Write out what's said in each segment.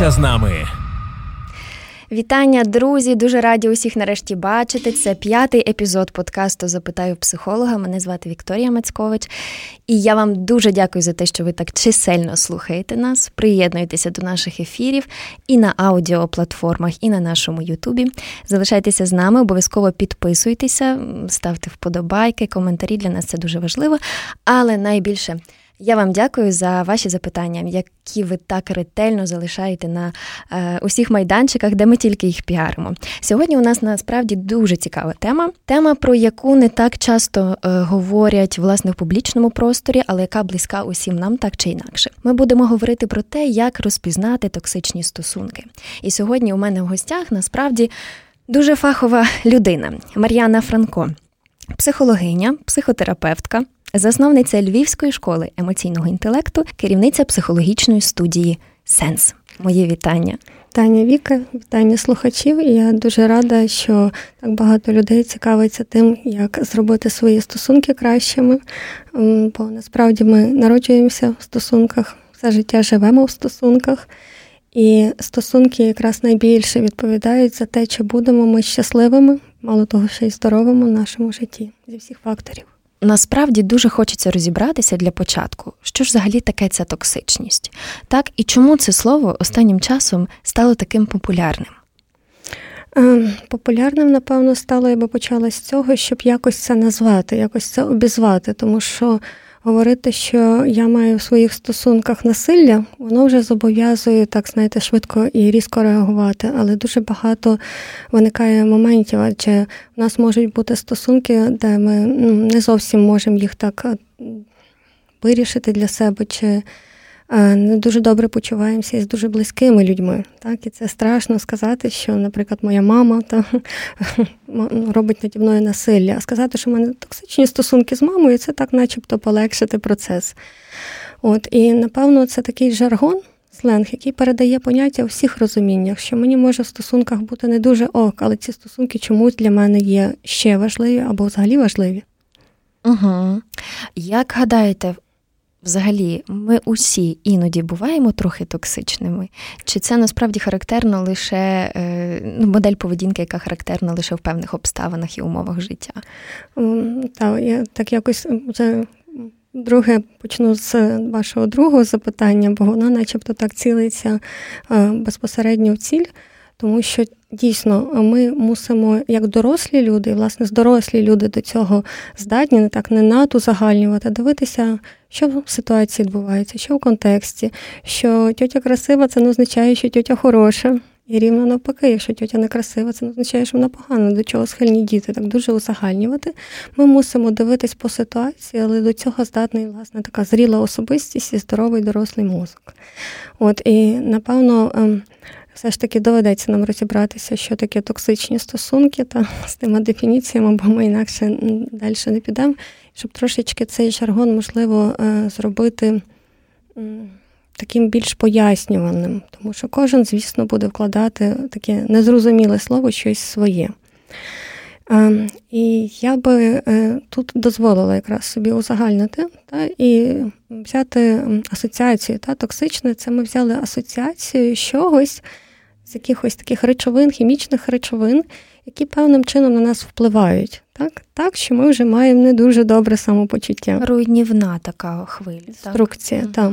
Залишайся з нами. Вітання, друзі! Дуже раді усіх нарешті бачити. Це п'ятий епізод подкасту Запитаю психолога. Мене звати Вікторія Мацькович, і я вам дуже дякую за те, що ви так чисельно слухаєте нас. Приєднуйтеся до наших ефірів і на аудіоплатформах, і на нашому Ютубі. Залишайтеся з нами, обов'язково підписуйтеся, ставте вподобайки, коментарі. Для нас це дуже важливо. Але найбільше. Я вам дякую за ваші запитання, які ви так ретельно залишаєте на е, усіх майданчиках, де ми тільки їх піаримо. Сьогодні у нас насправді дуже цікава тема. Тема, про яку не так часто е, говорять власне в публічному просторі, але яка близька усім нам так чи інакше. Ми будемо говорити про те, як розпізнати токсичні стосунки. І сьогодні у мене в гостях насправді дуже фахова людина Мар'яна Франко, психологиня, психотерапевтка засновниця Львівської школи емоційного інтелекту, керівниця психологічної студії Сенс. Моє вітання. Вітання Віка, вітання слухачів. Я дуже рада, що так багато людей цікавиться тим, як зробити свої стосунки кращими. Бо насправді ми народжуємося в стосунках, все життя живемо в стосунках. І стосунки якраз найбільше відповідають за те, чи будемо ми щасливими, мало того, ще й здоровими в нашому житті зі всіх факторів. Насправді дуже хочеться розібратися для початку, що ж взагалі таке ця токсичність, так і чому це слово останнім часом стало таким популярним? Ем, популярним, напевно, стало, я би почала з цього, щоб якось це назвати, якось це обізвати, тому що говорити, що я маю в своїх стосунках насилля, воно вже зобов'язує так, знаєте, швидко і різко реагувати. Але дуже багато виникає моментів, адже в нас можуть бути стосунки, де ми ну, не зовсім можемо їх так вирішити для себе. чи не дуже добре почуваємося із дуже близькими людьми. Так? І це страшно сказати, що, наприклад, моя мама та, робить наді мною насилля, а сказати, що в мене токсичні стосунки з мамою, це так начебто полегшити процес. От, І, напевно, це такий жаргон, сленг, який передає поняття у всіх розуміннях, що мені може в стосунках бути не дуже ок, але ці стосунки чомусь для мене є ще важливі або взагалі важливі. Угу. Як гадаєте, Взагалі, ми усі іноді буваємо трохи токсичними. Чи це насправді характерно лише е, ну, модель поведінки, яка характерна лише в певних обставинах і умовах життя? Так, я так якось вже друге почну з вашого другого запитання, бо воно начебто так цілиться е, безпосередньо в ціль, тому що дійсно ми мусимо, як дорослі люди, і власне дорослі люди до цього здатні, не так не НАТО загальнювати, дивитися що в ситуації відбувається, що в контексті, що тьотя красива, це не означає, що тьотя хороша. І рівно навпаки, якщо тьотя не красива, це не означає, що вона погана, до чого схильні діти, так дуже узагальнювати. Ми мусимо дивитись по ситуації, але до цього здатний, власне, така зріла особистість і здоровий дорослий мозок. От і напевно. Все ж таки доведеться нам розібратися, що таке токсичні стосунки та з тими дефініціями, бо ми інакше далі не підемо, щоб трошечки цей жаргон можливо е, зробити таким більш пояснюваним, тому що кожен, звісно, буде вкладати таке незрозуміле слово щось своє. Е, і я би е, тут дозволила якраз собі узагальнити та, і взяти асоціацію та токсичне, це ми взяли асоціацію чогось з якихось таких речовин, хімічних речовин, які певним чином на нас впливають. Так, так що ми вже маємо не дуже добре самопочуття. Руйнівна така хвиля. Інструкція, так. так.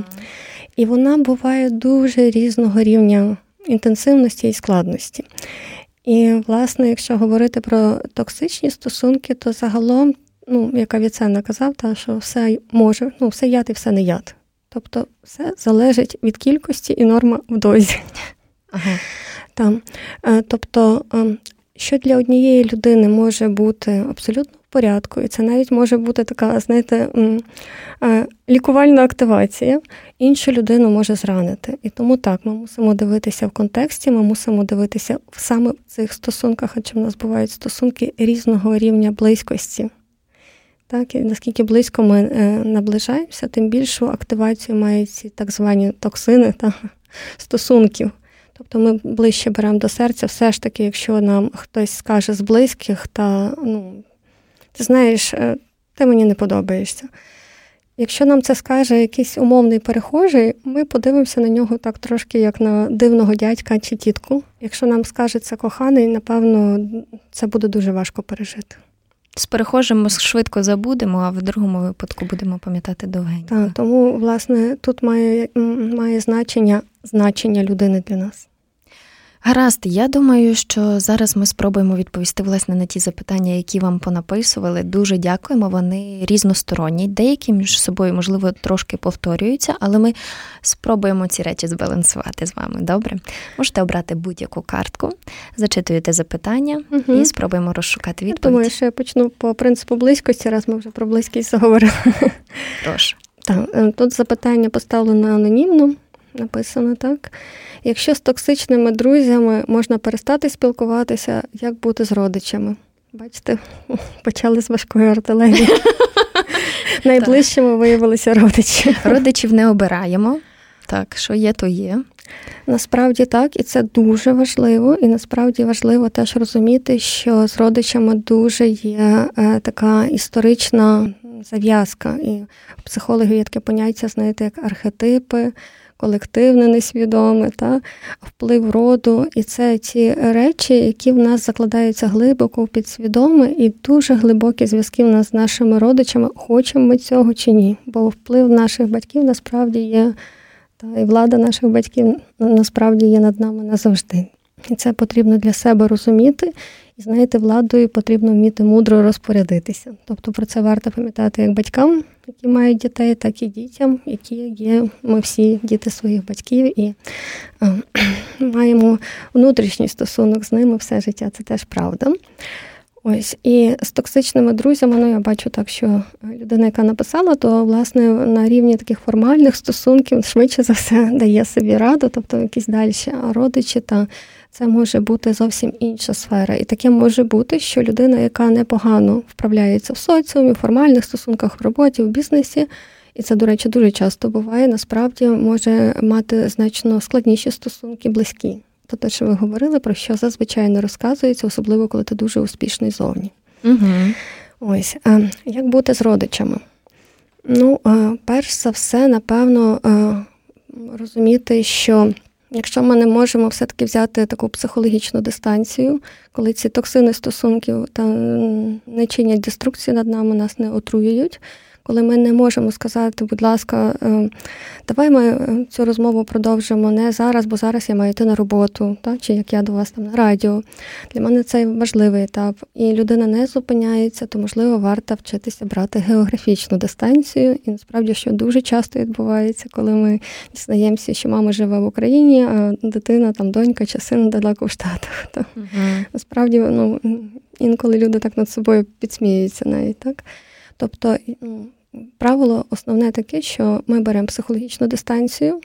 І вона буває дуже різного рівня інтенсивності і складності. І, власне, якщо говорити про токсичні стосунки, то загалом, ну, як Авіценна казав, та, що все може, ну, все яд і все не яд. Тобто все залежить від кількості і норма в дозі. Ага. Там. Е, тобто, ем, що для однієї людини може бути абсолютно порядку, і це навіть може бути така, знаєте, е, лікувальна активація, іншу людину може зранити. І тому так, ми мусимо дивитися в контексті, ми мусимо дивитися саме в цих стосунках, адже в нас бувають стосунки різного рівня близькості. Так, і наскільки близько ми е, наближаємося, тим більшу активацію мають ці так звані токсини та стосунків. Тобто ми ближче беремо до серця, все ж таки, якщо нам хтось скаже з близьких, та ну, ти знаєш, е, ти мені не подобаєшся. Якщо нам це скаже якийсь умовний перехожий, ми подивимося на нього так трошки, як на дивного дядька чи тітку. Якщо нам скаже це коханий, напевно, це буде дуже важко пережити. З перехожим ми швидко забудемо, а в другому випадку будемо пам'ятати довгенько. Так, тому, власне, тут має, має значення значення людини для нас. Гаразд, я думаю, що зараз ми спробуємо відповісти власне на ті запитання, які вам понаписували. Дуже дякуємо. Вони різносторонні, деякі між собою, можливо, трошки повторюються, але ми спробуємо ці речі збалансувати з вами. Добре? Можете обрати будь-яку картку, зачитуєте запитання угу. і спробуємо розшукати відповідь. Я Думаю, що я почну по принципу близькості, раз ми вже про близькість заговорили. Прошу. Так, е, тут запитання поставлено анонімно написано так. Якщо з токсичними друзями можна перестати спілкуватися, як бути з родичами? Бачите, почали з важкої артилерії. Найближчими виявилися родичі. Родичів не обираємо. Так, що є, то є. Насправді так, і це дуже важливо. І насправді важливо теж розуміти, що з родичами дуже є е, така історична зав'язка. І психологи є таке поняття, знаєте, як архетипи колективне, несвідоме, та вплив роду. І це ті речі, які в нас закладаються глибоко в підсвідоме, і дуже глибокі зв'язки в нас з нашими родичами, хочемо ми цього чи ні. Бо вплив наших батьків насправді є, та і влада наших батьків насправді є над нами назавжди. І це потрібно для себе розуміти. І знаєте, владою потрібно вміти мудро розпорядитися. Тобто про це варто пам'ятати як батькам, які мають дітей, так і дітям, які є. Ми всі діти своїх батьків і е, маємо внутрішній стосунок з ними все життя. Це теж правда. Ось і з токсичними друзями, ну я бачу так, що людина, яка написала, то власне на рівні таких формальних стосунків швидше за все дає собі раду, тобто якісь далі родичі та це може бути зовсім інша сфера. І таке може бути, що людина, яка непогано вправляється в соціумі, в формальних стосунках в роботі, в бізнесі, і це, до речі, дуже часто буває, насправді може мати значно складніші стосунки, близькі. То те, що ви говорили, про що зазвичай не розказується, особливо коли ти дуже успішний зовні. Угу. Ось як бути з родичами? Ну, перш за все, напевно, розуміти, що Якщо ми не можемо все-таки взяти таку психологічну дистанцію, коли ці токсини стосунків та не чинять деструкції над нами, нас не отруюють, коли ми не можемо сказати, будь ласка, е, давай ми е, цю розмову продовжимо не зараз, бо зараз я маю йти на роботу, так? чи як я до вас там на радіо. Для мене це важливий етап. І людина не зупиняється, то можливо варто вчитися брати географічну дистанцію. І насправді, що дуже часто відбувається, коли ми дізнаємося, що мама живе в Україні, а дитина, там донька чи син далеко в Штатах. То, угу. Насправді, ну інколи люди так над собою підсміюються навіть так. Тобто, ну, правило основне таке, що ми беремо психологічну дистанцію.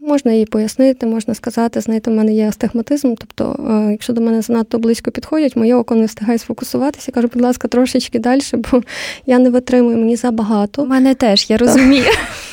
Можна її пояснити, можна сказати, знаєте, в мене є астигматизм. Тобто, е, якщо до мене занадто близько підходять, моє око не встигає сфокусуватися. Кажу, будь ласка, трошечки далі, бо я не витримую, мені забагато. У мене теж, я розумію.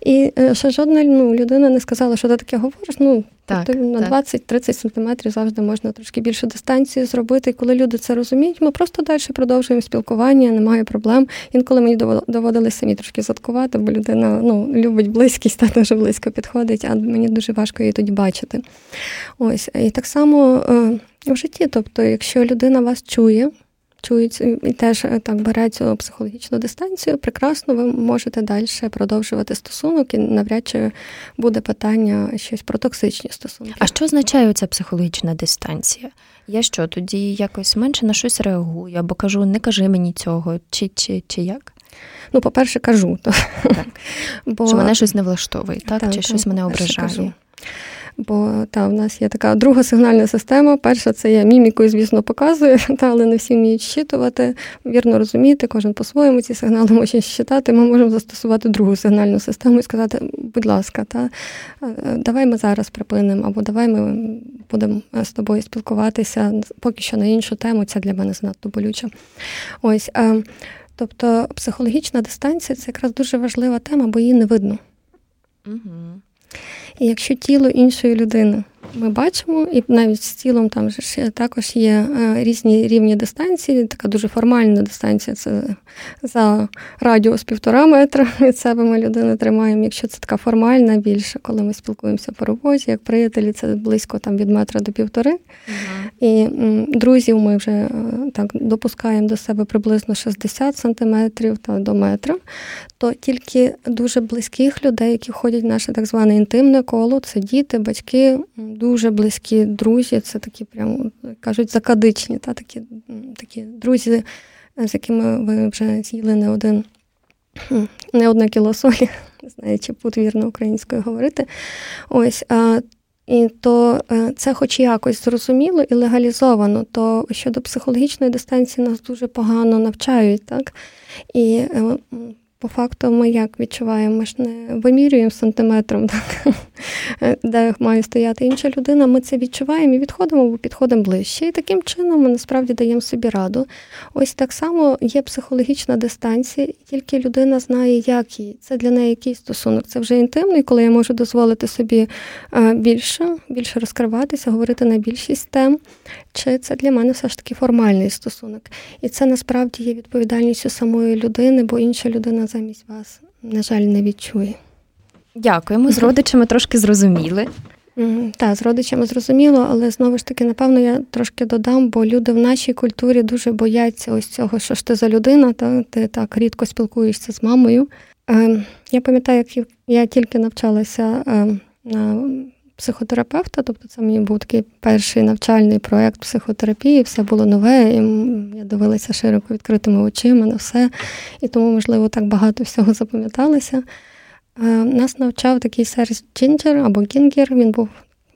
І е, ще жодна ну, людина не сказала, що ти таке говориш. Ну, так, тобто на 20-30 сантиметрів завжди можна трошки більше дистанції зробити. І коли люди це розуміють, ми просто далі продовжуємо спілкування, немає проблем. Інколи мені доводилось самі трошки заткувати, бо людина ну, любить близькість, та дуже близько підходить, а мені дуже важко її тоді бачити. Ось і так само е, в житті. Тобто, якщо людина вас чує чують і теж е, так бере цю психологічну дистанцію, прекрасно ви можете далі продовжувати стосунок і навряд чи буде питання щось про токсичні стосунки. А що означає ця психологічна дистанція? Я що тоді якось менше на щось реагую або кажу, не кажи мені цього, чи чи, чи як? Ну, по-перше, кажу. То. Так. Бо... Що мене щось не влаштовує, так? так чи так, щось мене ображає. Кажу. Бо та в нас є така друга сигнальна система. Перша це я мімікою, звісно, показую, та, але не всі вміють щитувати, вірно розуміти, кожен по-своєму ці сигнали може щитати. Ми можемо застосувати другу сигнальну систему і сказати, будь ласка, та е, давай ми зараз припинимо, або давай ми будемо з тобою спілкуватися поки що на іншу тему. Це для мене занадто болюче. Ось. Е, тобто психологічна дистанція це якраз дуже важлива тема, бо її не видно. Угу. І якщо тіло іншої людини ми бачимо, і навіть з тілом там ж також є е, різні рівні дистанції. Така дуже формальна дистанція це за радіус півтора метра від себе ми людину тримаємо. Якщо це така формальна, більше, коли ми спілкуємося по роботі, як приятелі, це близько там від метра до півтори. Uh-huh. І друзів ми вже е, так допускаємо до себе приблизно 60 сантиметрів та до метра. То тільки дуже близьких людей, які входять в наше так зване інтимне коло, це діти, батьки, дуже близькі друзі, це такі прямо кажуть закадичні, та такі такі друзі, з якими ви вже з'їли не один, не одне кіло солі, не знаю, чи тут вірно українською говорити. Ось. А, і то е, це, хоч якось зрозуміло і легалізовано, то щодо психологічної дистанції нас дуже погано навчають, так? І е, по факту ми як відчуваємо, ми ж не вимірюємо сантиметром, так, де має стояти інша людина. Ми це відчуваємо і відходимо, бо підходимо ближче. І таким чином ми насправді даємо собі раду. Ось так само є психологічна дистанція, і тільки людина знає, як їй. Це для неї який стосунок. Це вже інтимний, коли я можу дозволити собі більше, більше розкриватися, говорити на більшість тем. Чи це для мене все ж таки формальний стосунок? І це насправді є відповідальністю самої людини, бо інша людина замість вас, на жаль, не відчує. Дякуємо. З родичами трошки зрозуміли. Так, з родичами зрозуміло, але знову ж таки, напевно, я трошки додам, бо люди в нашій культурі дуже бояться ось цього, що ж ти за людина, та ти так рідко спілкуєшся з мамою. Ем, я пам'ятаю, як я тільки навчалася ем, на психотерапевта, тобто це мені був такий перший навчальний проєкт психотерапії, все було нове, і я дивилася широко відкритими очима на все, і тому, можливо, так багато всього запам'яталося. Е, нас навчав такий Серж Джинджер або Гінгер, він був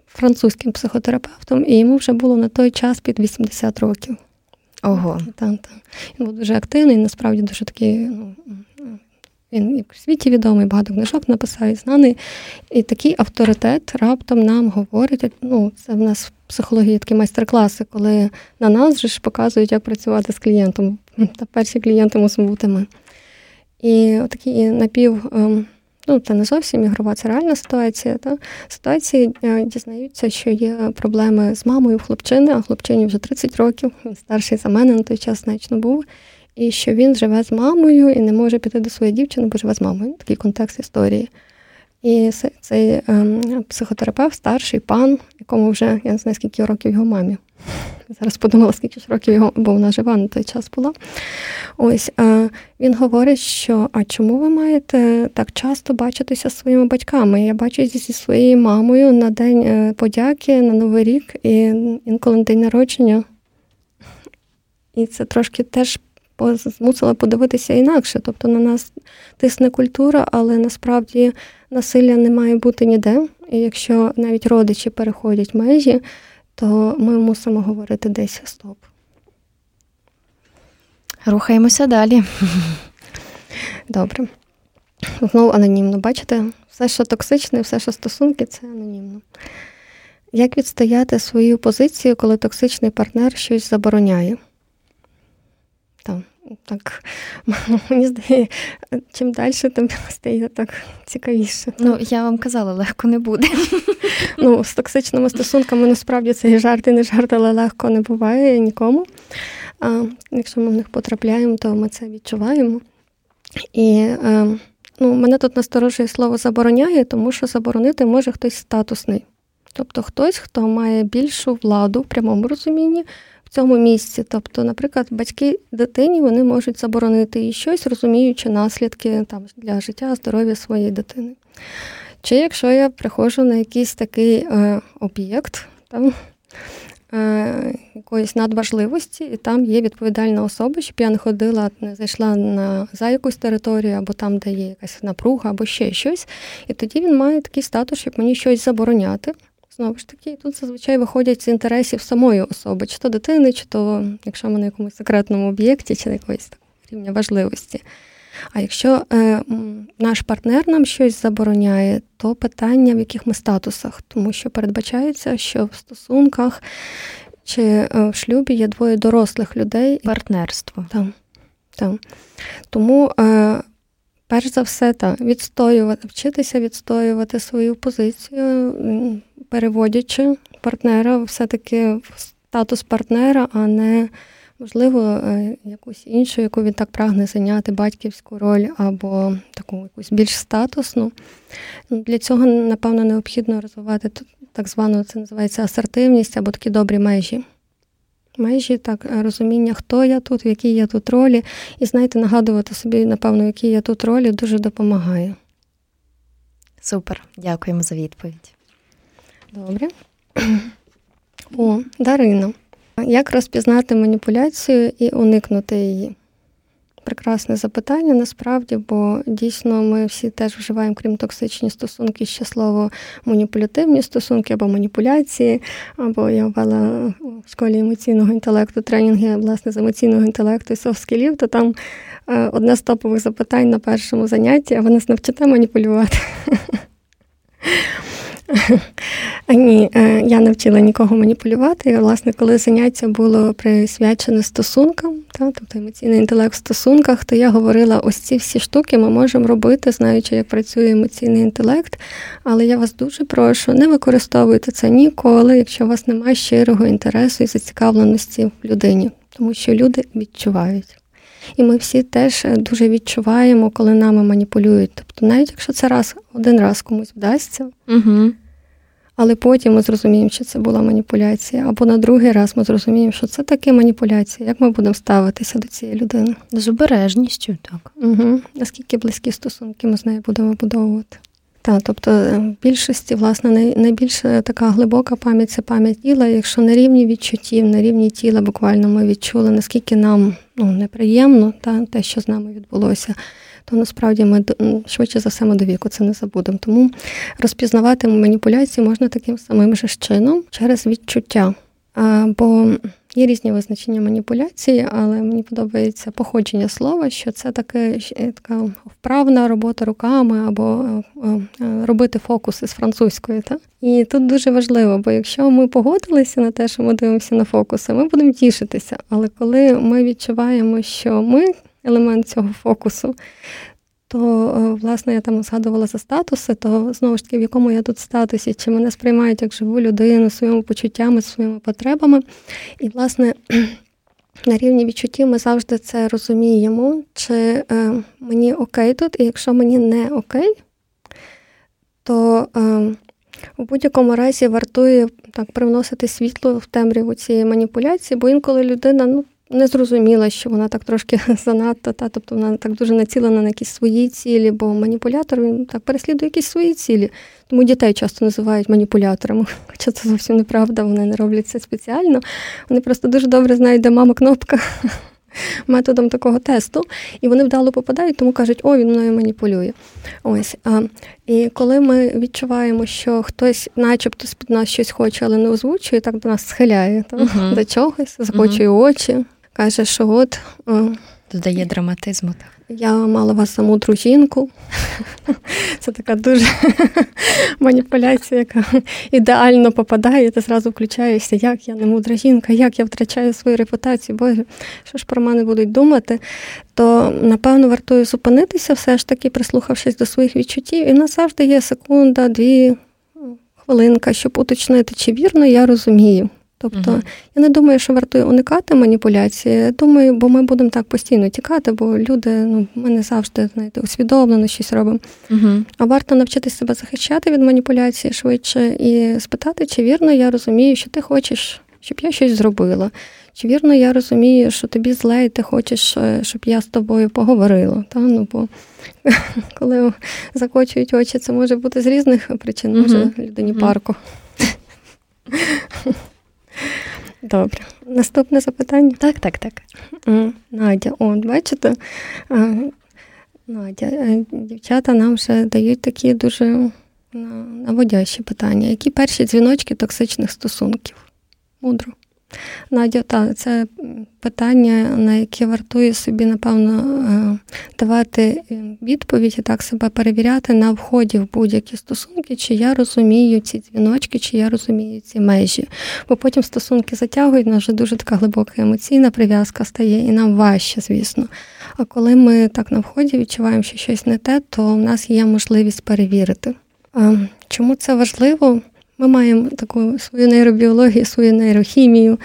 французьким психотерапевтом, і йому вже було на той час під 80 років. Ого. Так, так. Він був дуже активний, насправді дуже такий ну, він і в світі відомий, багато книжок написав і знаний. І такий авторитет раптом нам говорить. Ну, це в нас в психології такі майстер-класи, коли на нас же ж показують, як працювати з клієнтом. Та перші клієнти мусимо бути ми. І такий напів. Ем, ну, це не зовсім ігрова, це реальна ситуація. Та? Ситуації е, дізнаються, що є проблеми з мамою хлопчини, а хлопчині вже 30 років, він старший за мене на той час значно був і що він живе з мамою і не може піти до своєї дівчини, бо живе з мамою. Такий контекст історії. І цей ем, психотерапевт, старший пан, якому вже я не знаю, скільки років його мамі. Зараз подумала, скільки ж років його, бо вона жива на той час була. Ось е, він говорить, що а чому ви маєте так часто бачитися з своїми батьками? Я бачуся зі своєю мамою на день е, подяки, на Новий рік і інколи на день народження. І це трошки теж змусила подивитися інакше. Тобто на нас тисне культура, але насправді насилля не має бути ніде. І якщо навіть родичі переходять межі, то ми мусимо говорити десь стоп. Рухаємося далі. Добре. Знову анонімно. Бачите, все, що токсичне, все, що стосунки, це анонімно. Як відстояти свою позицію, коли токсичний партнер щось забороняє? Так мені здається, чим далі, тим стає так цікавіше. Ну, я вам казала, легко не буде. Ну, З токсичними стосунками насправді це і жарт, і не жарт, але легко не буває нікому. А Якщо ми в них потрапляємо, то ми це відчуваємо. І е, ну, мене тут насторожує слово забороняє, тому що заборонити може хтось статусний. Тобто хтось, хто має більшу владу в прямому розумінні цьому місці. Тобто, наприклад, батьки дитині вони можуть заборонити їй щось, розуміючи наслідки там, для життя, здоров'я своєї дитини. Чи якщо я приходжу на якийсь такий е, об'єкт там, е, якоїсь надважливості, і там є відповідальна особа, щоб я не ходила, не зайшла на, за якусь територію, або там, де є якась напруга, або ще щось. І тоді він має такий статус, щоб мені щось забороняти. Знову ж таки, тут зазвичай виходять з інтересів самої особи, чи то дитини, чи то, якщо ми на якомусь секретному об'єкті, чи на якоїсь рівня важливості. А якщо е, наш партнер нам щось забороняє, то питання в яких ми статусах, тому що передбачається, що в стосунках чи е, в шлюбі є двоє дорослих людей. Партнерство. Так. так. Тому е, Перш за все, так, відстоювати, вчитися відстоювати свою позицію, переводячи партнера все-таки в статус партнера, а не можливо е, якусь іншу, яку він так прагне зайняти батьківську роль або таку якусь більш статусну. Для цього, напевно, необхідно розвивати так звану це називається асертивність або такі добрі межі. Межі, так, розуміння, хто я тут, в якій я тут ролі, і знаєте, нагадувати собі, напевно, в якій я тут ролі, дуже допомагає. Супер, дякуємо за відповідь. Добре. О, Дарина. Як розпізнати маніпуляцію і уникнути її? Прекрасне запитання насправді, бо дійсно ми всі теж вживаємо, крім токсичні стосунки, ще слово маніпулятивні стосунки або маніпуляції, або я ввела в школі емоційного інтелекту тренінги власне з емоційного інтелекту і софт-скілів, то там е, одне з топових запитань на першому занятті, а ви нас навчите маніпулювати. Ні, е, я не вчила нікого маніпулювати. Власне, коли заняття було присвячене стосункам, та, тобто емоційний інтелект в стосунках, то я говорила, ось ці всі штуки ми можемо робити, знаючи, як працює емоційний інтелект. Але я вас дуже прошу, не використовуйте це ніколи, якщо у вас немає щирого інтересу і зацікавленості в людині, тому що люди відчувають. І ми всі теж дуже відчуваємо, коли нами маніпулюють. Тобто, навіть якщо це раз один раз комусь вдасться, угу. але потім ми зрозуміємо, що це була маніпуляція, або на другий раз ми зрозуміємо, що це таке маніпуляція. Як ми будемо ставитися до цієї людини? З обережністю, так. Угу. Наскільки близькі стосунки ми з нею будемо будовувати? Так, тобто е, в більшості, власне, найбільше така глибока пам'ять це пам'ять тіла. Якщо на рівні відчуттів, на рівні тіла буквально ми відчули, наскільки нам ну, неприємно та, те, що з нами відбулося, то насправді ми швидше за все ми до віку це не забудемо. Тому розпізнавати маніпуляції можна таким самим же чином через відчуття. Бо Є різні визначення маніпуляції, але мені подобається походження слова, що це таке така вправна робота руками або е, е, робити фокуси з французької. Та? І тут дуже важливо, бо якщо ми погодилися на те, що ми дивимося на фокуси, ми будемо тішитися. Але коли ми відчуваємо, що ми елемент цього фокусу, то, е, власне, я там згадувала за статуси, то знову ж таки, в якому я тут статусі, чи мене сприймають як живу людину своїми почуттями, своїми потребами. І, власне, на рівні відчуттів ми завжди це розуміємо, чи е, мені окей тут, і якщо мені не окей, то е, у будь-якому разі вартує так привносити світло в темряву цієї маніпуляції, бо інколи людина ну, не зрозуміла, що вона так трошки занадто, та, тобто вона так дуже націлена на якісь свої цілі, бо маніпулятор він так переслідує якісь свої цілі. Тому дітей часто називають маніпуляторами. Хоча це зовсім неправда, вони не роблять це спеціально. Вони просто дуже добре знають, де мама кнопка. Методом такого тесту, і вони вдало попадають, тому кажуть, о, він мною маніпулює. Ось. А, І коли ми відчуваємо, що хтось, начебто, з під нас щось хоче, але не озвучує, так до нас схиляє та, uh-huh. до чогось, захочує uh-huh. очі, каже, що от. Додає драматизму. Так. Я мала вас за мудру жінку. Це така дуже маніпуляція, яка ідеально попадає, ти зразу включаєшся, як я не мудра жінка, як я втрачаю свою репутацію, боже, що ж про мене будуть думати, то напевно вартує зупинитися, все ж таки, прислухавшись до своїх відчуттів, і назавжди є секунда, дві хвилинка, щоб уточнити, чи вірно я розумію. Тобто uh я не думаю, що варто уникати маніпуляції. Думаю, бо ми будемо так постійно тікати, бо люди, ну ми не завжди знаєте, усвідомлено щось робимо. uh А варто навчитися себе захищати від маніпуляції швидше і спитати, чи вірно я розумію, що ти хочеш, щоб я щось зробила. Чи вірно я розумію, що тобі зле, і ти хочеш, е, щоб я з тобою поговорила? Та? Ну, бо коли закочують очі, це може бути з різних причин, може людині парку. Добре. Наступне запитання? Так, так, так. Надя, от, бачите, Надя, е, дівчата нам вже дають такі дуже наводящі питання. Які перші дзвіночки токсичних стосунків? Мудро. Надя, та це питання, на яке вартує собі, напевно, е, давати е, відповідь і так себе перевіряти на вході в будь-які стосунки, чи я розумію ці дзвіночки, чи я розумію ці межі. Бо потім стосунки затягують, нас вже дуже така глибока емоційна прив'язка стає, і нам важче, звісно. А коли ми так на вході відчуваємо, що щось не те, то в нас є можливість перевірити. Чому це важливо? Ми маємо таку свою нейробіологію, свою нейрохімію.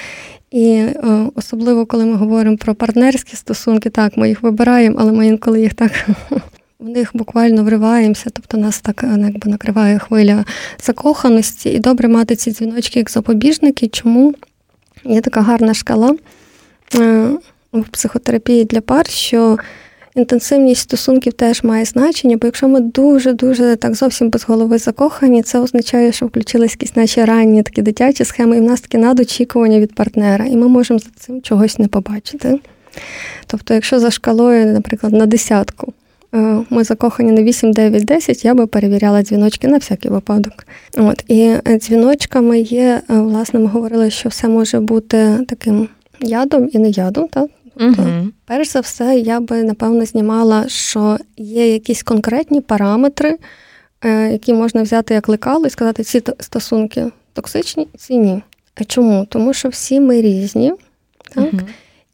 І е, особливо, коли ми говоримо про партнерські стосунки, так, ми їх вибираємо, але ми інколи їх так в них буквально вриваємося, тобто нас так е, якби накриває хвиля закоханості. І добре мати ці дзвіночки як запобіжники. Чому є така гарна шкала е, в психотерапії для пар, що інтенсивність стосунків теж має значення, бо якщо ми дуже-дуже так зовсім без голови закохані, це означає, що включились якісь наші ранні такі дитячі схеми, і в нас такі надочікування від партнера, і ми можемо за цим чогось не побачити. Тобто, якщо за шкалою, наприклад, на десятку е, ми закохані на 8, 9, 10, я би перевіряла дзвіночки на всякий випадок. От І е, дзвіночками є, е, власне, ми говорили, що все може бути таким ядом і не ядом. Угу. Перш за все, я би напевно знімала, що є якісь конкретні параметри, е, які можна взяти як лекало і сказати, ці стосунки токсичні, ці ні. А чому? Тому що всі ми різні. Так? Угу.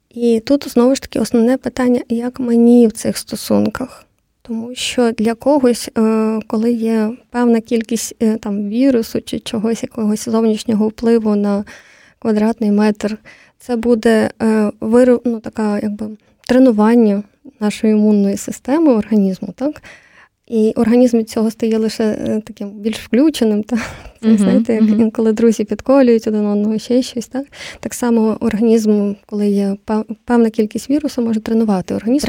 І тут знову ж таки основне питання, як мені в цих стосунках. Тому що для когось, е, коли є певна кількість е, там вірусу чи чогось, якогось зовнішнього впливу на квадратний метр це буде е, виру, ну, така, якби, тренування нашої імунної системи організму, так? І організм від цього стає лише е, таким більш включеним. Та? Це, uh-huh, знаєте, як uh-huh. інколи друзі підколюють один одного ще щось. Так Так само організм, коли є певна кількість вірусу, може тренувати організм.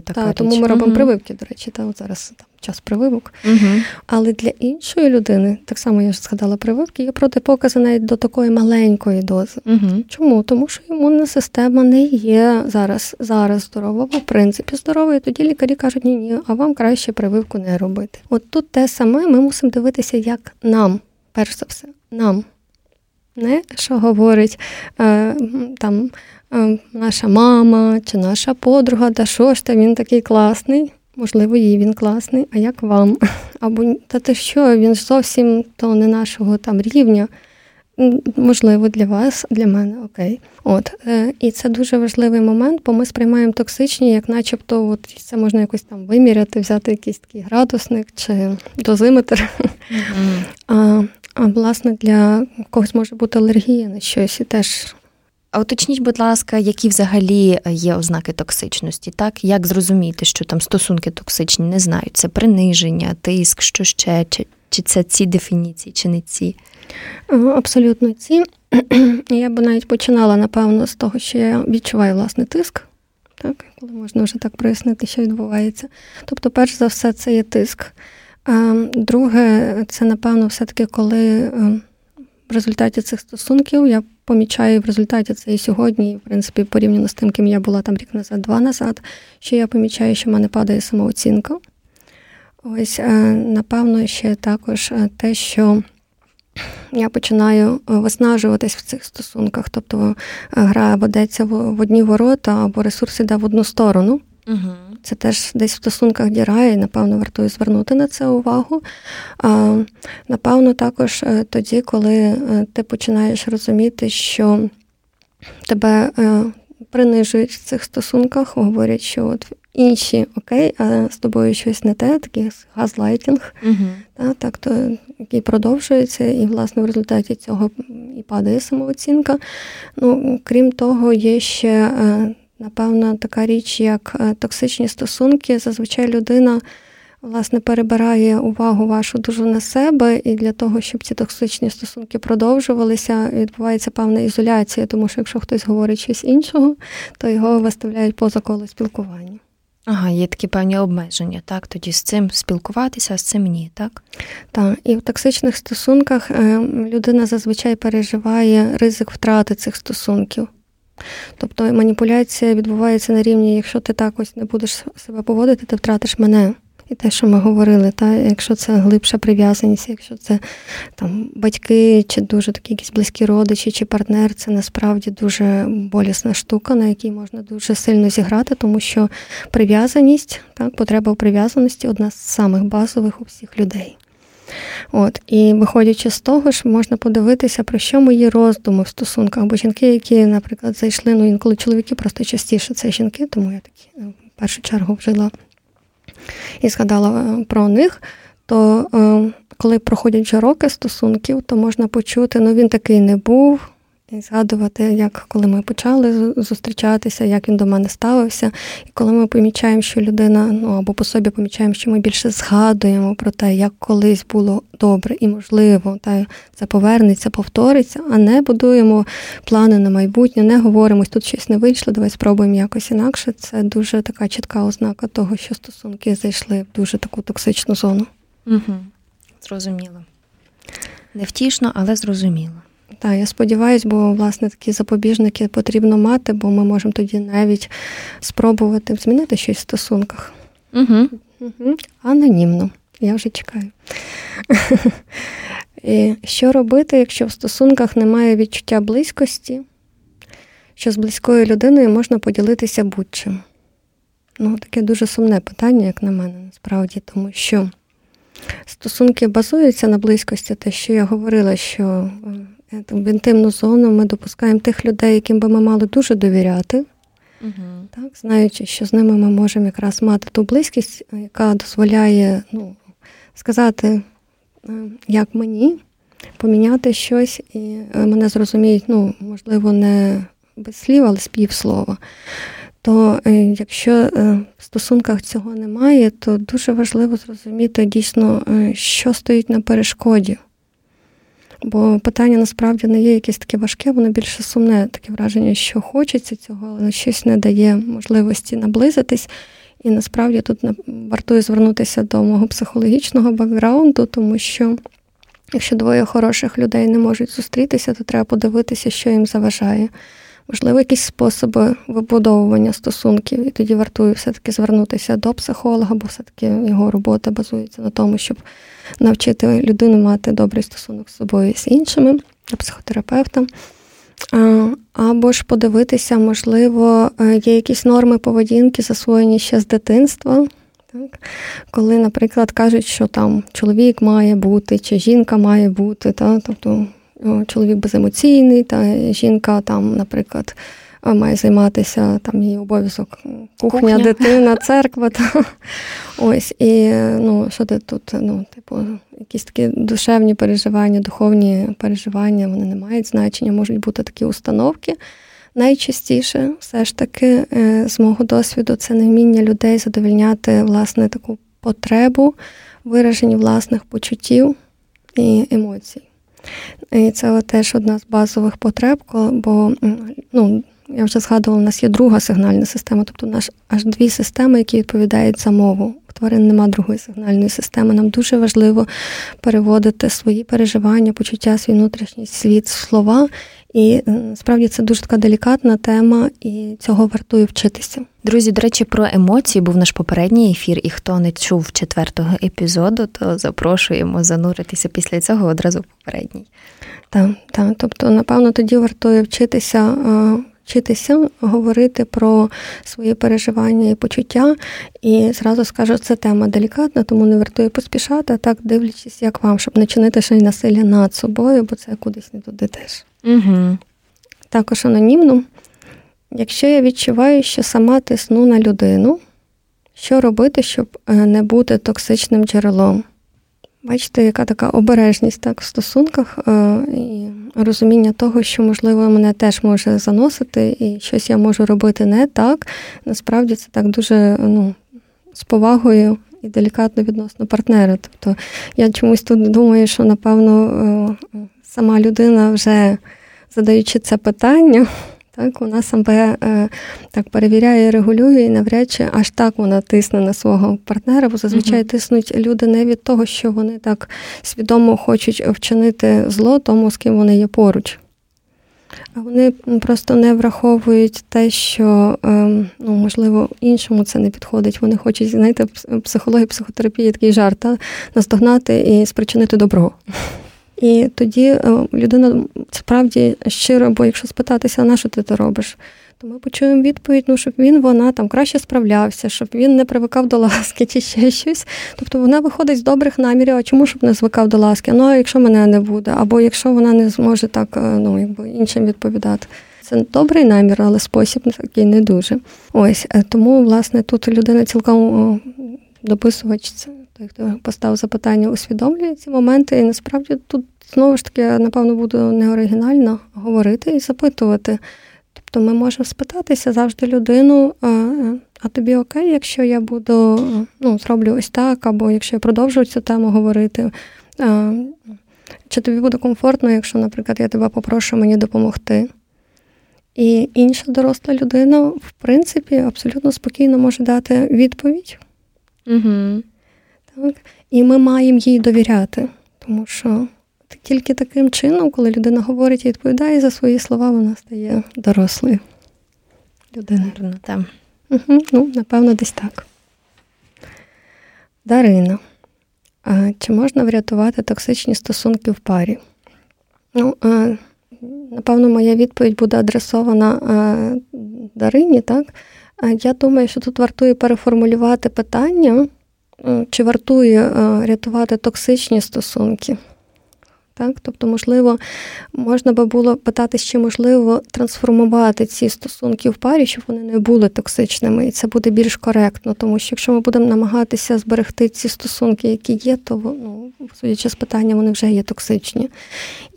Така та, тому ми робимо uh-huh. прививки, до речі, та, от зараз там час прививок. Угу. Але для іншої людини, так само я ж згадала прививки, є протипокази навіть до такої маленької дози. Угу. Чому? Тому що імунна система не є зараз зараз здорова, в принципі здорова, і тоді лікарі кажуть, ні, ні, а вам краще прививку не робити. От тут те саме ми мусимо дивитися, як нам, перш за все, нам. Не що говорить е, там е, наша мама чи наша подруга, та що ж та він такий класний. Можливо, їй він класний, а як вам? Або та ти що, він зовсім то не нашого там рівня. Можливо, для вас, для мене, окей. От е, і це дуже важливий момент, бо ми сприймаємо токсичні, як начебто, от це можна якось там виміряти, взяти якийсь такий градусник чи дозиметр. Mm-hmm. А, а власне для когось може бути алергія на щось і теж а уточніть, будь ласка, які взагалі є ознаки токсичності, так? Як зрозуміти, що там стосунки токсичні, не знаю, це приниження, тиск, що ще, чи, чи це ці дефініції, чи не ці? Абсолютно ці. Я би навіть починала, напевно, з того, що я відчуваю власне тиск, так, коли можна вже так прояснити, що відбувається. Тобто, перш за все, це є тиск. Друге, це, напевно, все-таки коли ем, в результаті цих стосунків я помічаю в результаті це і сьогодні, і в принципі, порівняно з тим, ким я була там рік назад, два назад, що я помічаю, що в мене падає самооцінка. Ось, е, напевно, ще також е, те, що я починаю е, виснажуватись в цих стосунках, тобто гра ведеться в одні ворота або ресурс іде в одну сторону. Угу. Це теж десь в стосунках дірає, і, напевно, вартує звернути на це увагу. А, Напевно, також е, тоді, коли е, ти починаєш розуміти, що тебе е, принижують в цих стосунках, говорять, що от інші окей, а з тобою щось не те, такий газлайтінг, угу. та, так, то, який продовжується, і, власне, в результаті цього і падає самооцінка. Ну, Крім того, є ще Напевно, така річ, як е, токсичні стосунки, зазвичай людина власне перебирає увагу вашу дуже на себе, і для того, щоб ці токсичні стосунки продовжувалися, відбувається певна ізоляція, тому що якщо хтось говорить щось іншого, то його виставляють поза коло спілкування. Ага, є такі певні обмеження, так? Тоді з цим спілкуватися, а з цим ні, так? Так, і в токсичних стосунках е, людина зазвичай переживає ризик втрати цих стосунків. Тобто маніпуляція відбувається на рівні, якщо ти так ось не будеш себе поводити, ти втратиш мене. І те, що ми говорили, та якщо це глибша прив'язаність, якщо це там батьки, чи дуже такі якісь близькі родичі, чи партнер, це насправді дуже болісна штука, на якій можна дуже сильно зіграти, тому що прив'язаність, так, потреба в прив'язаності одна з самих базових у всіх людей. От І виходячи з того ж, можна подивитися, про що мої роздуми в стосунках. Бо жінки, які, наприклад, зайшли, ну інколи чоловіки просто частіше це жінки, тому я такі е, в першу чергу вжила і згадала е, про них. То е, коли проходять вже роки стосунків, то можна почути, ну він такий не був. І згадувати, як коли ми почали зустрічатися, як він до мене ставився. І коли ми помічаємо, що людина, ну або по собі помічаємо, що ми більше згадуємо про те, як колись було добре і можливо, та це повернеться, повториться, а не будуємо плани на майбутнє, не говоримо, тут щось не вийшло, давай спробуємо якось інакше. Це дуже така чітка ознака того, що стосунки зайшли в дуже таку токсичну зону. Угу. Зрозуміло. Невтішно, але зрозуміло. Так, я сподіваюся, бо власне такі запобіжники потрібно мати, бо ми можемо тоді навіть спробувати змінити щось в стосунках. Угу. Угу. Анонімно. Я вже чекаю. І Що робити, якщо в стосунках немає відчуття близькості, що з близькою людиною можна поділитися будь-чим? Ну, таке дуже сумне питання, як на мене, насправді, тому що стосунки базуються на близькості, те, що я говорила, що е, в інтимну зону ми допускаємо тих людей, яким би ми мали дуже довіряти. Угу. Так, знаючи, що з ними ми можемо якраз мати ту близькість, яка дозволяє ну, сказати, е, як мені, поміняти щось, і е, мене зрозуміють, ну, можливо, не без слів, але з півслова. То е, якщо в стосунках цього немає, то дуже важливо зрозуміти дійсно, що стоїть на перешкоді. Бо питання насправді не є якесь таке важке, воно більше сумне, таке враження, що хочеться цього, але щось не дає можливості наблизитись. І насправді тут вартує звернутися до мого психологічного бекграунду, тому що якщо двоє хороших людей не можуть зустрітися, то треба подивитися, що їм заважає. Можливо, якісь способи вибудовування стосунків, і тоді вартує все-таки звернутися до психолога, бо все-таки його робота базується на тому, щоб навчити людину мати добрий стосунок з собою і з іншими, до психотерапевта. Або ж подивитися, можливо, е, є якісь норми поведінки, засвоєні ще з дитинства. Так? Коли, наприклад, кажуть, що там чоловік має бути, чи жінка має бути, та? тобто чоловік беземоційний, та жінка там, наприклад, має займатися там її обов'язок кухня, кухня. дитина, церква. Та. Ось, і ну, що ти тут, ну, типу, якісь такі душевні переживання, духовні переживання, вони не мають значення, можуть бути такі установки. Найчастіше, все ж таки, е, з мого досвіду, це невміння людей задовільняти власне таку потребу вираження власних почуттів і емоцій. І це теж одна з базових потреб, бо ну, я вже згадувала, у нас є друга сигнальна система, тобто у нас аж дві системи, які відповідають за мову. У тварин нема другої сигнальної системи. Нам дуже важливо переводити свої переживання, почуття, свій внутрішній світ, слова. І справді це дуже така делікатна тема, і цього вартує вчитися. Друзі, до речі, про емоції був наш попередній ефір, і хто не чув четвертого епізоду, то запрошуємо зануритися після цього одразу в попередній. Так, так. Тобто, напевно, тоді вартує вчитися вчитися говорити про свої переживання і почуття. І зразу скажу, це тема делікатна, тому не вартує поспішати, а так дивлячись, як вам, щоб не чинити ще й насилля над собою, бо це кудись не туди теж. Угу. Також анонімно. Якщо я відчуваю, що сама тисну на людину, що робити, щоб е, не бути токсичним джерелом? Бачите, яка така обережність так в стосунках е, і розуміння того, що, можливо, мене теж може заносити, і щось я можу робити не так. Насправді це так дуже ну, з повагою і делікатно відносно партнера. Тобто я чомусь тут думаю, що, напевно, е, сама людина вже задаючи це питання. Так, Вона себе е, так перевіряє, регулює і навряд чи аж так вона тисне на свого партнера, бо зазвичай uh-huh. тиснуть люди не від того, що вони так свідомо хочуть вчинити зло тому, з ким вони є поруч. А вони просто не враховують те, що, е, ну, можливо, іншому це не підходить. Вони хочуть, знаєте, в психології, психотерапії такий жарт, та, наздогнати і спричинити добро. І тоді е, людина справді щиро, бо якщо спитатися, на що ти це робиш, то ми почуємо відповідь, ну щоб він вона там краще справлявся, щоб він не привикав до ласки чи ще щось. Тобто вона виходить з добрих намірів, а чому щоб не звикав до ласки? Ну а якщо мене не буде, або якщо вона не зможе так е, ну якби іншим відповідати. Це добрий намір, але спосіб такий не дуже. Ось е, тому, власне, тут людина цілком дописувач, це той, хто поставив запитання, усвідомлює ці моменти. І насправді тут знову ж таки, напевно, буду неоригінально говорити і запитувати. Тобто ми можемо спитатися завжди людину, а тобі окей, якщо я буду ну, зроблю ось так, або якщо я продовжую цю тему говорити. Чи тобі буде комфортно, якщо, наприклад, я тебе попрошу мені допомогти? І інша доросла людина, в принципі, абсолютно спокійно може дати відповідь. Угу. Так? І ми маємо їй довіряти, тому що тільки таким чином, коли людина говорить і відповідає за свої слова, вона стає дорослою людиною. Угу. Ну, напевно, десь так. Дарина. А Чи можна врятувати токсичні стосунки в парі? Ну, а, Напевно, моя відповідь буде адресована а, Дарині, так? Я думаю, що тут вартує переформулювати питання, чи вартує рятувати токсичні стосунки. Так? Тобто, можливо, можна би було питатися, чи можливо трансформувати ці стосунки в парі, щоб вони не були токсичними, і це буде більш коректно, тому що якщо ми будемо намагатися зберегти ці стосунки, які є, то ну, судячи з питання, вони вже є токсичні.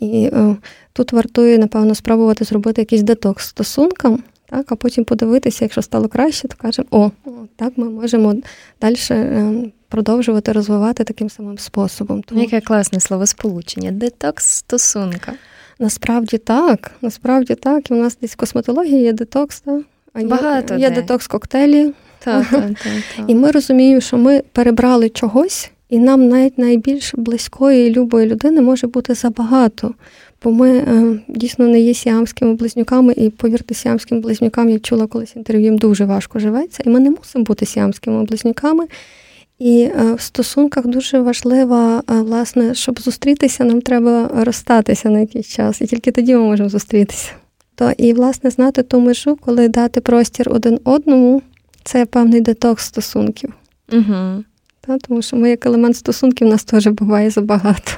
І е, тут вартує, напевно, спробувати зробити якийсь детокс стосункам. Так, а потім подивитися, якщо стало краще, то кажемо, о, так ми можемо далі ем, продовжувати розвивати таким самим способом. Тому... Яке класне словосполучення, детокс стосунка. Насправді так, насправді так. І у нас десь в косметології є детокс, так? а Багато є, є детокс коктейлі. Так, так, так, так. І ми розуміємо, що ми перебрали чогось, і нам навіть найбільш близької і любої людини може бути забагато. Бо ми е, дійсно не є сіамськими близнюками, і повірте, сіамським близнюкам я чула колись інтерв'ю, їм дуже важко живеться, і ми не мусимо бути сіамськими близнюками. І е, в стосунках дуже важливо, е, власне, щоб зустрітися, нам треба розстатися на якийсь час, і тільки тоді ми можемо зустрітися. То і, власне, знати ту межу, коли дати простір один одному, це певний детокс стосунків. Угу. Та, тому що ми, як елемент стосунків, нас теж буває забагато.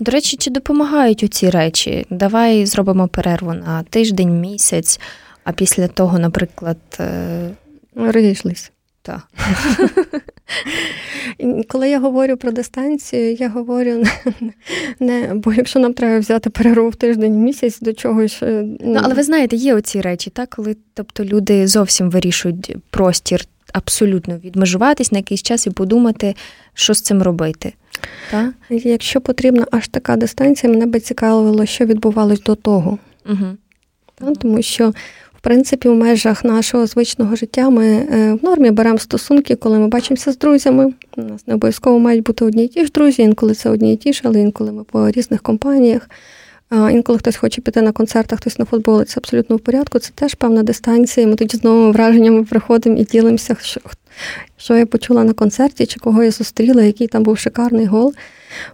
До речі, чи допомагають у ці речі? Давай зробимо перерву на тиждень, місяць, а після того, наприклад, е, розійшлися. Так. Коли я говорю про дистанцію, я говорю не, бо якщо нам треба взяти перерву в тиждень місяць до чогось. Е, ну, але ви знаєте, є оці речі, так, коли тобто люди зовсім вирішують простір абсолютно відмежуватись на якийсь час і подумати, що з цим робити. Так? Якщо потрібна аж така дистанція, мене би цікавило, що відбувалось до того. Угу. Так, тому що в принципі, в межах нашого звичного життя ми е, в нормі беремо стосунки, коли ми бачимося з друзями. У нас не обов'язково мають бути одні і ті ж друзі, інколи це одні і ті ж, але інколи ми по різних компаніях. Інколи хтось хоче піти на концерт, а хтось на футбол, це абсолютно в порядку. Це теж певна дистанція. Ми тоді з новими враженнями приходимо і ділимося, що що я почула на концерті, чи кого я зустріла, який там був шикарний гол.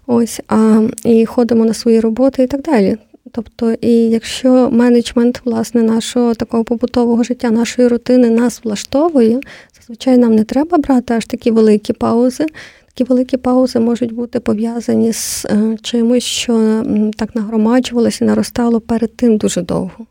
Ось, а, І ходимо на свої роботи і так далі. Тобто, і якщо менеджмент власне нашого такого побутового життя, нашої рутини нас влаштовує, зазвичай нам не треба брати аж такі великі паузи. Такі великі паузи можуть бути пов'язані з е, чимось, що так нагромаджувалося і наростало перед тим дуже довго.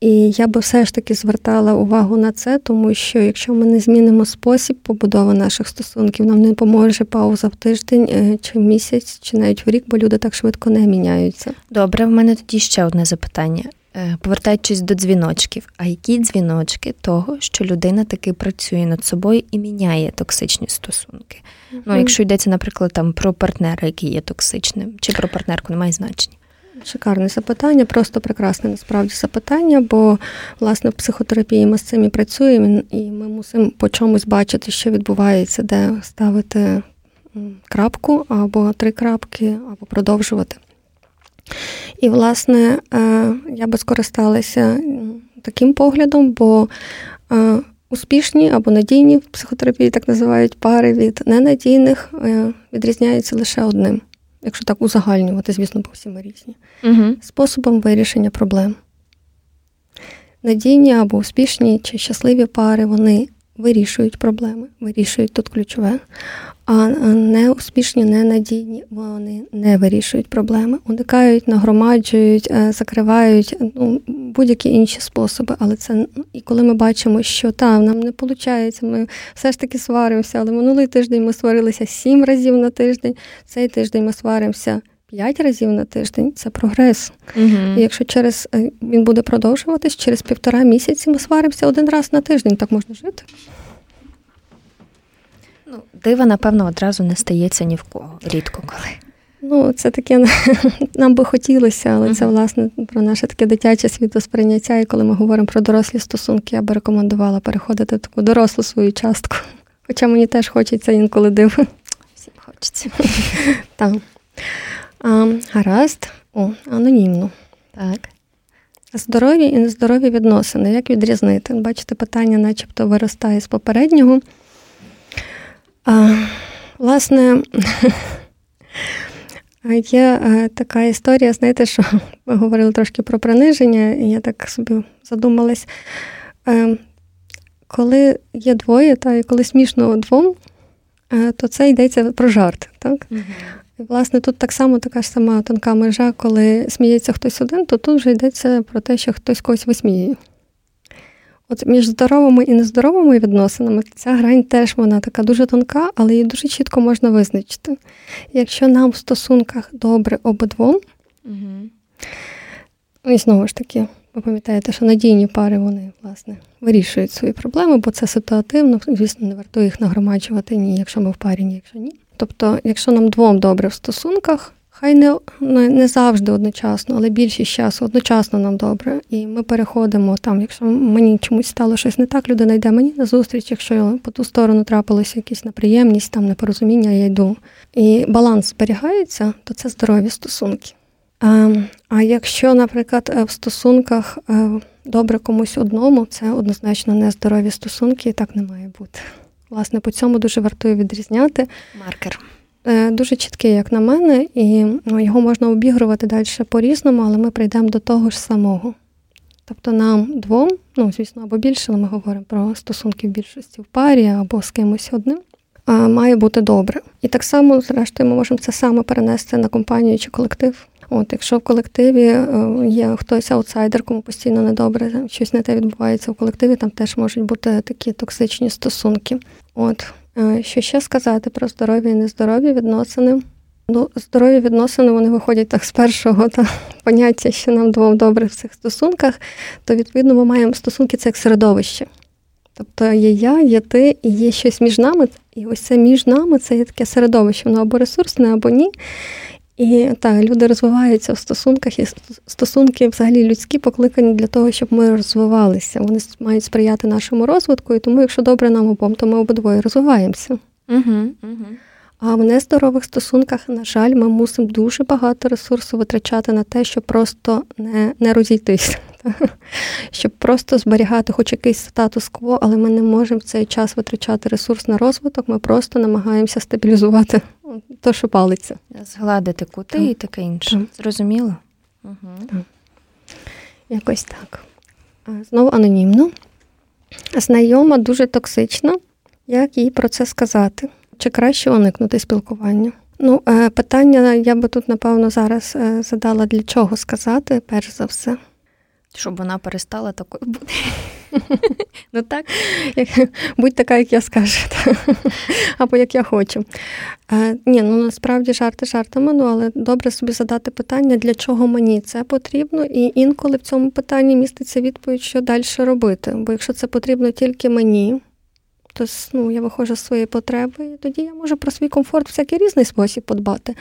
І я би все ж таки звертала увагу на це, тому що якщо ми не змінимо спосіб побудови наших стосунків, нам не допоможе пауза в тиждень е, чи в місяць, чи навіть в рік, бо люди так швидко не міняються. Добре, в мене тоді ще одне запитання. Е, повертаючись до дзвіночків, а які дзвіночки того, що людина таки працює над собою і міняє токсичні стосунки? Mm-hmm. Ну, якщо йдеться, наприклад, там про партнера, який є токсичним, чи про партнерку, немає значення. Шикарне запитання, просто прекрасне насправді запитання, бо власне в психотерапії ми з цим і працюємо, і ми мусимо по чомусь бачити, що відбувається, де ставити крапку або три крапки, або продовжувати. І, власне, е, я би скористалася таким поглядом, бо е, успішні або надійні в психотерапії так називають пари від ненадійних е, відрізняються лише одним якщо так узагальнювати, звісно, бо всі ми різні, угу. способом вирішення проблем. Надійні або успішні чи щасливі пари, вони вирішують проблеми, вирішують тут ключове. А неуспішні, ненадійні вони не вирішують проблеми, уникають, нагромаджують, е, закривають ну, будь-які інші способи. Але це ну, і коли ми бачимо, що там нам не виходить, ми все ж таки сваримося, але минулий тиждень ми сварилися сім разів на тиждень. Цей тиждень ми сваримося п'ять разів на тиждень. Це прогрес. Угу. І Якщо через е, він буде продовжуватись, через півтора місяці ми сваримося один раз на тиждень, так можна жити. Ну, Дива, напевно, одразу не стається ні в кого. Рідко коли. Ну, це таке нам би хотілося, але uh-huh. це власне про наше таке дитяче світосприйняття. І коли ми говоримо про дорослі стосунки, я би рекомендувала переходити в таку дорослу свою частку. Хоча мені теж хочеться інколи диви. Всім хочеться. Так. А, Гаразд, О, анонімно. Так. Здорові і нездорові відносини. Як відрізнити? Бачите, питання, начебто, виростає з попереднього. А, Власне, є така історія, знаєте, що ми говорили трошки про приниження, і я так собі задумалась. Коли є двоє, та і коли смішно двом, то це йдеться про жарт. так? Угу. І, власне, тут так само така ж сама тонка межа, коли сміється хтось один, то тут вже йдеться про те, що хтось когось висміє. От між здоровими і нездоровими відносинами ця грань теж вона така дуже тонка, але її дуже чітко можна визначити. Якщо нам в стосунках добре обидвом, угу. і знову ж таки, ви пам'ятаєте, що надійні пари вони власне вирішують свої проблеми, бо це ситуативно, звісно, не варто їх нагромаджувати ні, якщо ми в парі, ні, якщо ні. Тобто, якщо нам двом добре в стосунках, хай не не завжди одночасно, але більшість часу одночасно нам добре. І ми переходимо там, якщо мені чомусь стало щось не так, людина йде мені на зустріч, якщо по ту сторону трапилася якась неприємність, там непорозуміння, я йду. І баланс зберігається, то це здорові стосунки. А, а якщо, наприклад, в стосунках е, добре комусь одному, це однозначно нездорові стосунки, і так не має бути. Власне, по цьому дуже вартує відрізняти. Маркер. Е, дуже чіткий, як на мене, і ну, його можна обігрувати далі по-різному, але ми прийдемо до того ж самого. Тобто нам двом, ну, звісно, або більше, але ми говоримо про стосунки в більшості в парі або з кимось одним, має бути добре. І так само, зрештою, ми можемо це саме перенести на компанію чи колектив. От, Якщо в колективі е, є хтось аутсайдер, кому постійно недобре, щось не те відбувається в колективі, там теж можуть бути такі токсичні стосунки. От що ще сказати про здорові і нездорові відносини? Ну, здорові відносини вони виходять так з першого та поняття, що нам двом добре в цих стосунках, то відповідно ми маємо стосунки це як середовище. Тобто є я, є ти, і є щось між нами, і ось це між нами це є таке середовище, воно або ресурсне, або ні. І так, люди розвиваються в стосунках, і стосунки взагалі людські покликані для того, щоб ми розвивалися. Вони мають сприяти нашому розвитку, і тому, якщо добре нам обом, то ми обидвоє розвиваємося. Угу, угу. А в нездорових стосунках, на жаль, ми мусимо дуже багато ресурсу витрачати на те, щоб просто не не розійтись, щоб просто зберігати хоч якийсь статус-кво, але ми не можемо в цей час витрачати ресурс на розвиток. Ми просто намагаємося стабілізувати то, що палиться. Згладити кути так. і таке інше. Так. Зрозуміло? Угу. Так. Якось так. Знову анонімно. Знайома дуже токсична. Як їй про це сказати? Чи краще уникнути спілкування? Ну, е, питання я би тут, напевно, зараз е, задала для чого сказати, перш за все. Щоб вона перестала такою бути. Ну так, будь така, як я скажу, або як я хочу. Е, Ні, ну насправді жарти жартами, ну але добре собі задати питання, для чого мені це потрібно, і інколи в цьому питанні міститься відповідь, що далі робити. Бо якщо це потрібно тільки мені, то ну, я виходжу з своєї потреби, і тоді я можу про свій комфорт всякий різний спосіб подбати.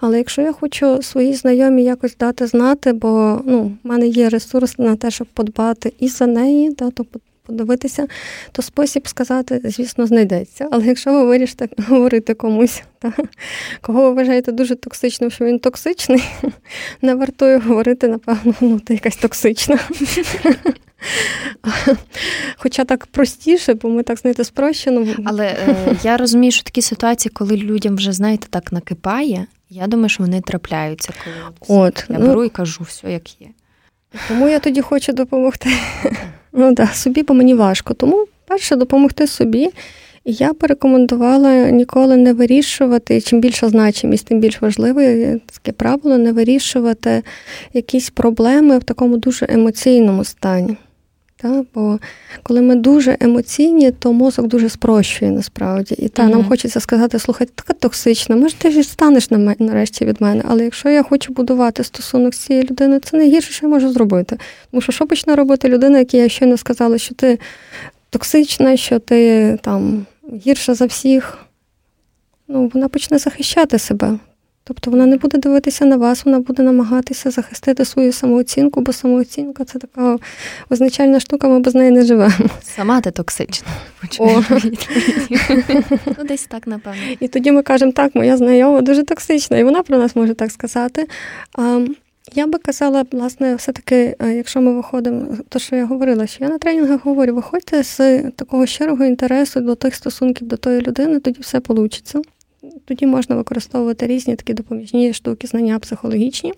Але якщо я хочу своїй знайомі якось дати знати, бо ну, в мене є ресурс на те, щоб подбати і за неї, да, то подивитися, то спосіб сказати, звісно, знайдеться. Але якщо ви вирішите говорити комусь, та, кого ви вважаєте дуже токсичним, що він токсичний, не вартує говорити, напевно, ну, ти якась токсична. Хоча так простіше, бо ми так знаєте, спрощено. Але е, я розумію, що такі ситуації, коли людям вже, знаєте, так накипає, я думаю, що вони трапляються, коли От, я ну, беру і кажу все, як є. Тому я тоді хочу допомогти. Ну так, собі, бо мені важко. Тому перше допомогти собі. І я порекомендувала ніколи не вирішувати, чим більша значимість, тим більш важливе таке правило не вирішувати якісь проблеми в такому дуже емоційному стані. Та? Бо коли ми дуже емоційні, то мозок дуже спрощує насправді. І та, mm-hmm. нам хочеться сказати, слухай, ти така токсична, може, ти ж станеш нарешті від мене. Але якщо я хочу будувати стосунок з цією людиною, це найгірше, що я можу зробити. Тому що що почне робити людина, якій я щойно сказала, що ти токсична, що ти там гірша за всіх, ну, вона почне захищати себе. Тобто вона не буде дивитися на вас, вона буде намагатися захистити свою самооцінку, бо самооцінка це така визначальна штука, ми без неї не живемо. Сама ти токсична. Ну, Десь так, напевно. І тоді ми кажемо, так, моя знайома дуже токсична, і вона про нас може так сказати. А, я би казала, власне, все-таки, якщо ми виходимо, то що я говорила, що я на тренінгах говорю, виходьте з такого щирого інтересу до тих стосунків до тої людини, тоді все вийде. Тоді можна використовувати різні такі допоміжні штуки, знання психологічні.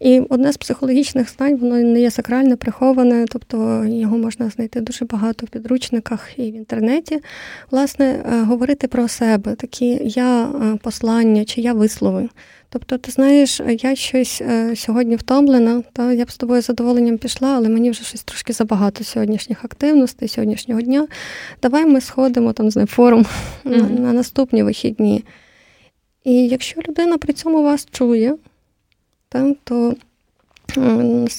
І одне з психологічних знань, воно не є сакральне, приховане, тобто його можна знайти дуже багато в підручниках і в інтернеті. Власне, говорити про себе, такі я послання чи я вислови. Тобто, ти знаєш, я щось е, сьогодні втомлена, та я б з тобою з задоволенням пішла, але мені вже щось трошки забагато сьогоднішніх активностей, сьогоднішнього дня. Давай ми сходимо там з форум mm-hmm. на, на наступні вихідні. І якщо людина при цьому вас чує, та, то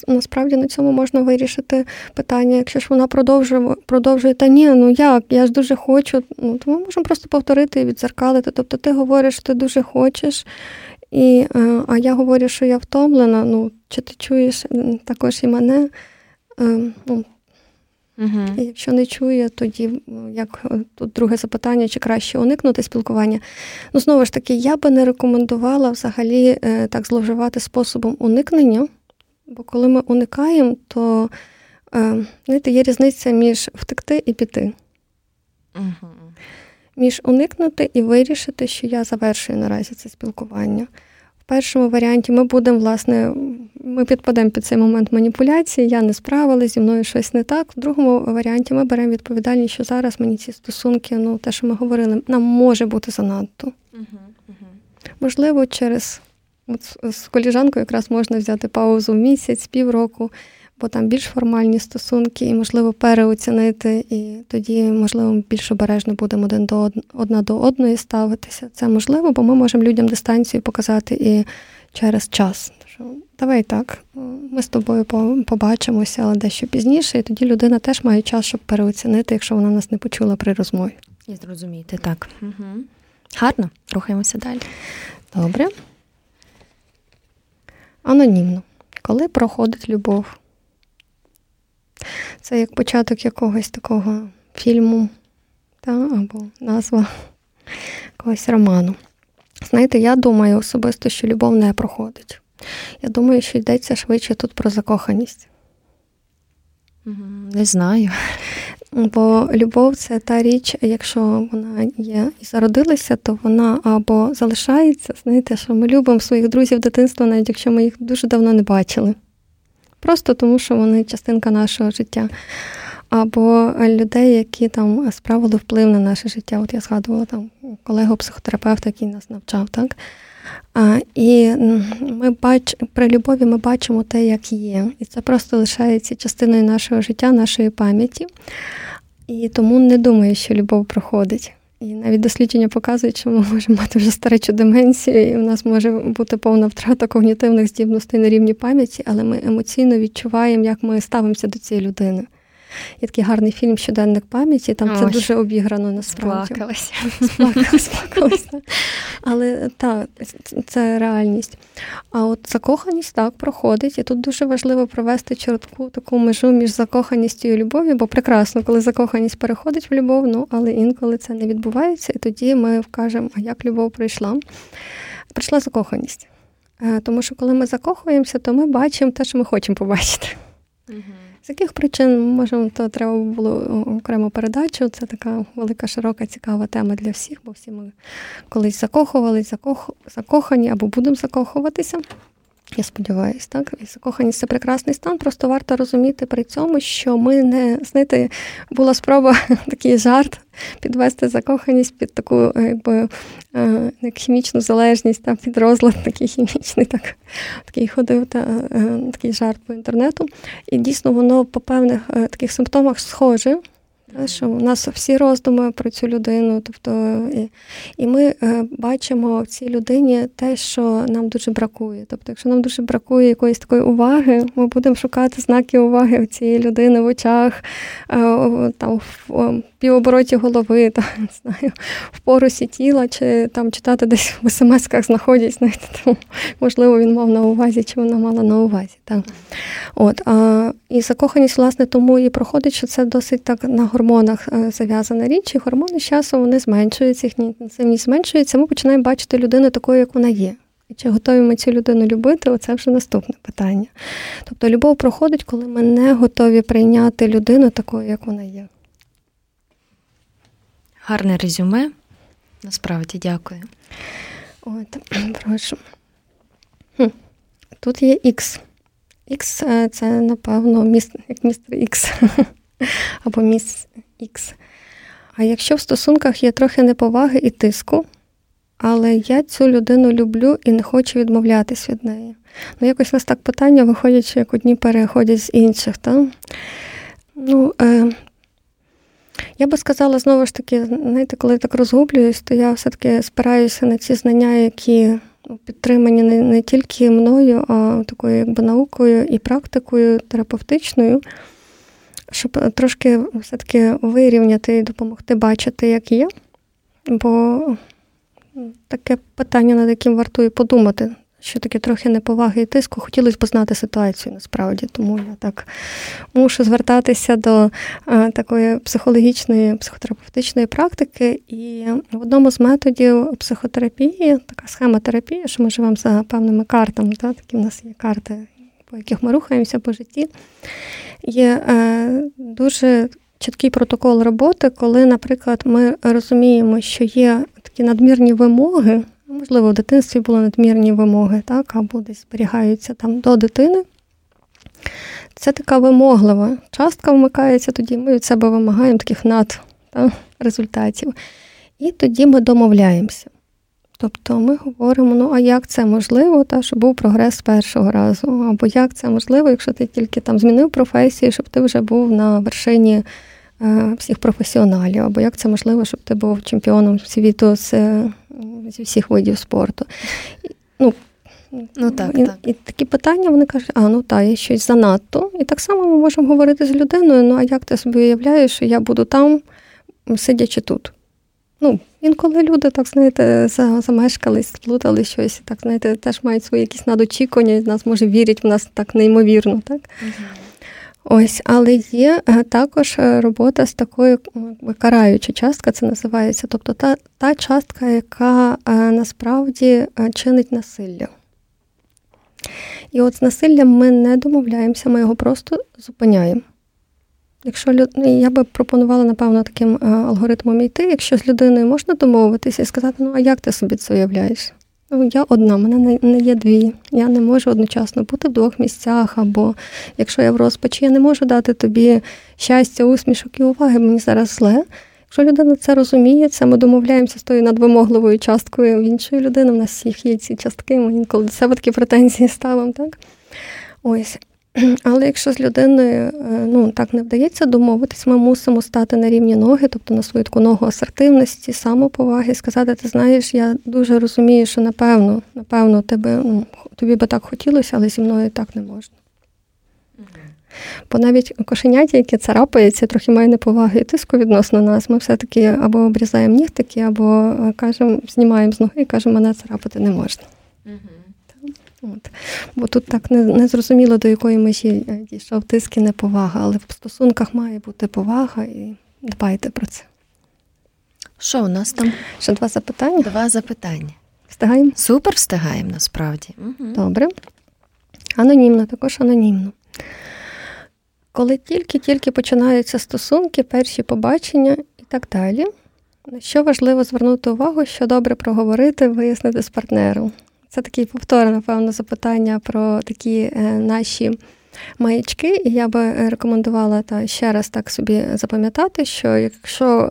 Насправді на цьому можна вирішити питання. Якщо ж вона продовжує, продовжує, та ні, ну як, я ж дуже хочу, ну то ми можемо просто повторити і відзеркалити. Тобто ти говориш, ти дуже хочеш, і, е, А я говорю, що я втомлена. Ну, Чи ти чуєш також і мене? Е, ну, Угу. Якщо не чує, тоді як е, тут друге запитання, чи краще уникнути спілкування. Ну, знову ж таки, я би не рекомендувала взагалі так зловживати способом уникнення, бо коли ми уникаємо, то знаєте, є різниця між втекти і піти. Угу між уникнути і вирішити, що я завершую наразі це спілкування. В першому варіанті ми будемо, власне, ми підпадемо під цей момент маніпуляції, я не справилась, зі мною щось не так. В другому варіанті ми беремо відповідальність, що зараз мені ці стосунки, ну те, що ми говорили, нам може бути занадто. Можливо, через от з коліжанкою якраз можна взяти паузу в місяць, півроку бо там більш формальні стосунки, і, можливо, переоцінити, і тоді, можливо, більш обережно будемо один до одна до одної ставитися. Це можливо, бо ми можемо людям дистанцію показати і через час. Що Давай так, ми з тобою побачимося, але дещо пізніше, і тоді людина теж має час, щоб переоцінити, якщо вона нас не почула при розмові. І зрозуміти, так. Угу. Гарно, рухаємося далі. Добре. Анонімно. Коли проходить любов? Це як початок якогось такого фільму та, або назва якогось роману. Знаєте, я думаю особисто, що любов не проходить. Я думаю, що йдеться швидше тут про закоханість. Не знаю. Бо любов це та річ, якщо вона є і зародилася, то вона або залишається. Знаєте, що ми любимо своїх друзів дитинства, навіть якщо ми їх дуже давно не бачили просто тому, що вони частинка нашого життя. Або людей, які там справили вплив на наше життя. От я згадувала там колегу психотерапевта, який нас навчав, так? А, І ми бач, при любові ми бачимо те, як є. І це просто лишається частиною нашого життя, нашої пам'яті. І тому не думаю, що любов проходить. І навіть дослідження показують, що ми можемо мати вже старечу деменцію, і у нас може бути повна втрата когнітивних здібностей на рівні пам'яті, але ми емоційно відчуваємо, як ми ставимося до цієї людини. Є такий гарний фільм Щоденник пам'яті, там Ой, це дуже обіграно насправді. Сплакалася. Сплакалася. Але так, це реальність. А от закоханість так проходить, і тут дуже важливо провести чітку таку межу між закоханістю і любов'ю, бо прекрасно, коли закоханість переходить в любов, ну але інколи це не відбувається, і тоді ми вкажемо, а як любов прийшла. Прийшла закоханість. Е, тому що коли ми закохуємося, то ми бачимо те, що ми хочемо побачити. Угу. З яких причин можемо, то треба було окрему передачу. Це така велика, широка, цікава тема для всіх, бо всі ми колись закохувались, закох... закохані або будемо закохуватися. Я сподіваюся, так і закоханість це прекрасний стан. Просто варто розуміти при цьому, що ми не знаєте, була спроба такий жарт підвести закоханість під таку, якби е, як хімічну залежність, та під розлад такий хімічний, так такий ходив та е, такий жарт по інтернету. І дійсно воно по певних е, таких симптомах схоже. Що у нас всі роздуми про цю людину, тобто і і ми е, бачимо в цій людині те, що нам дуже бракує. Тобто, якщо нам дуже бракує якоїсь такої уваги, ми будемо шукати знаки уваги в цієї людини в очах, е, там в півобороті голови, там, не знаю, в порусі тіла, чи там читати десь в смс-ках знаходять, знаєте, там, можливо, він мав на увазі, чи вона мала на увазі. Так. От, а, І закоханість, власне, тому і проходить, що це досить так на гормонах е, зав'язана річ, і гормони з часом вони зменшуються, їхня інтенсивність зменшується, ми починаємо бачити людину такою, як вона є. І чи готові ми цю людину любити, оце вже наступне питання. Тобто любов проходить, коли ми не готові прийняти людину такою, як вона є. Гарне резюме. Насправді дякую. От, прошу. Тут є X. X це, напевно, міст, як містер X або міс X. А якщо в стосунках є трохи неповаги і тиску, але я цю людину люблю і не хочу відмовлятись від неї. Ну, якось у нас так питання виходять, як одні переходять з інших. Та? Ну, е, я би сказала, знову ж таки, знаєте, коли я так розгублююсь, то я все-таки спираюся на ці знання, які ну, підтримані не, не тільки мною, а такою якби наукою і практикою терапевтичною, щоб трошки все-таки вирівняти і допомогти бачити, як є. Бо таке питання, над яким вартує подумати що таке трохи неповаги і тиску, хотілося б знати ситуацію насправді, тому я так мушу звертатися до а, такої психологічної, психотерапевтичної практики. І в одному з методів психотерапії, така схема терапії, що ми живемо за певними картами, так, такі в нас є карти, по яких ми рухаємося по житті, є е, дуже чіткий протокол роботи, коли, наприклад, ми розуміємо, що є такі надмірні вимоги. Можливо, в дитинстві були надмірні вимоги, так, або десь зберігаються там до дитини. Це така вимоглива частка вмикається, тоді ми від себе вимагаємо таких над та, результатів. І тоді ми домовляємося. Тобто ми говоримо, ну а як це можливо, та, щоб був прогрес з першого разу, або як це можливо, якщо ти тільки там змінив професію, щоб ти вже був на вершині всіх професіоналів, або як це можливо, щоб ти був чемпіоном світу з зі всіх видів спорту. Ну, Ну, так, і, так. і такі питання вони кажуть, а ну так, є щось занадто. І так само ми можемо говорити з людиною: ну а як ти собі уявляєш, що я буду там, сидячи тут? Ну, інколи люди, так знаєте, замешкались, сплутали щось, так знаєте, теж мають свої якісь надочікування, нас може вірять в нас так неймовірно. так? Угу. Ось, але є е, також е, робота з такою караюча частка, це називається. Тобто та та частка, яка е, насправді чинить насилля. І от з насиллям ми не домовляємося, ми його просто зупиняємо. Якщо люд... Ну, я би пропонувала, напевно, таким алгоритмом йти, якщо з людиною можна домовитися і сказати, ну а як ти собі це уявляєш? Ну, я одна, мене не є дві. Я не можу одночасно бути в двох місцях, або якщо я в розпачі, я не можу дати тобі щастя, усмішок і уваги, мені зараз зле. Якщо людина це розуміє, це ми домовляємося з тою надвимогливою часткою в іншої людини. У нас всіх є ці частки, ми інколи до себе такі претензії ставимо, так? Ось. Але якщо з людиною е, ну, так не вдається домовитись, ми мусимо стати на рівні ноги, тобто на свою таку ногу асертивності, самоповаги, сказати, ти знаєш, я дуже розумію, що напевно, напевно, тебе, ну, тобі би так хотілося, але зі мною так не можна. Бо навіть кошеняті, які царапаються, трохи має неповаги і тиску відносно нас, ми все-таки або обрізаємо нігтики, або е, кажемо, знімаємо з ноги і кажемо, мене царапати не можна. От. Бо тут так не, не зрозуміло, до якої межі е, дійшов тиск і неповага, але в стосунках має бути повага і дбайте про це. Що у нас там? Ще два запитання? Два запитання. Встигаємо? Супер встигаємо насправді. Угу. Добре. Анонімно, також анонімно. Коли тільки-тільки починаються стосунки, перші побачення і так далі, на що важливо звернути увагу, що добре проговорити, вияснити з партнером. Це такий повтор, напевно, запитання про такі наші маячки. І я би рекомендувала та ще раз так собі запам'ятати, що якщо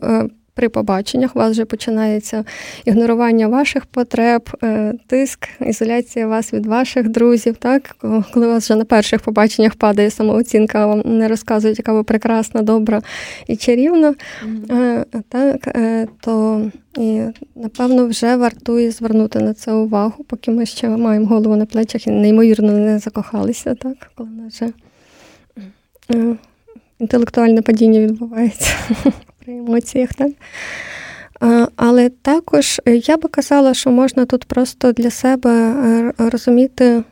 при побаченнях. У вас вже починається ігнорування ваших потреб, е, тиск, ізоляція вас від ваших друзів. Так, коли у вас вже на перших побаченнях падає самооцінка, вам не розказують, яка ви прекрасна, добра і чарівна, mm-hmm. так, е, то і напевно вже вартує звернути на це увагу, поки ми ще маємо голову на плечах і неймовірно не закохалися, так, коли вже інтелектуальне падіння відбувається при емоціях. Так? Але також е, я би казала, що можна тут просто для себе е, розуміти,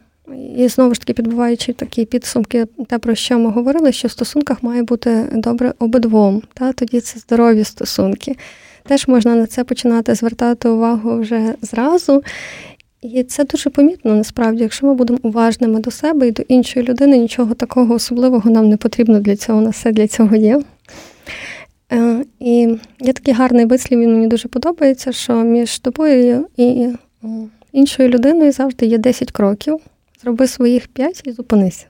і знову ж таки, підбуваючи такі підсумки, те, про що ми говорили, що в стосунках має бути добре обидвом. Та? Тоді це здорові стосунки. Теж можна на це починати звертати увагу вже зразу. І це дуже помітно насправді, якщо ми будемо уважними до себе і до іншої людини, нічого такого особливого нам не потрібно для цього, у нас все для цього є. Е, і є такий гарний вислів, він мені дуже подобається, що між тобою і іншою людиною завжди є 10 кроків. Зроби своїх 5 і зупинися.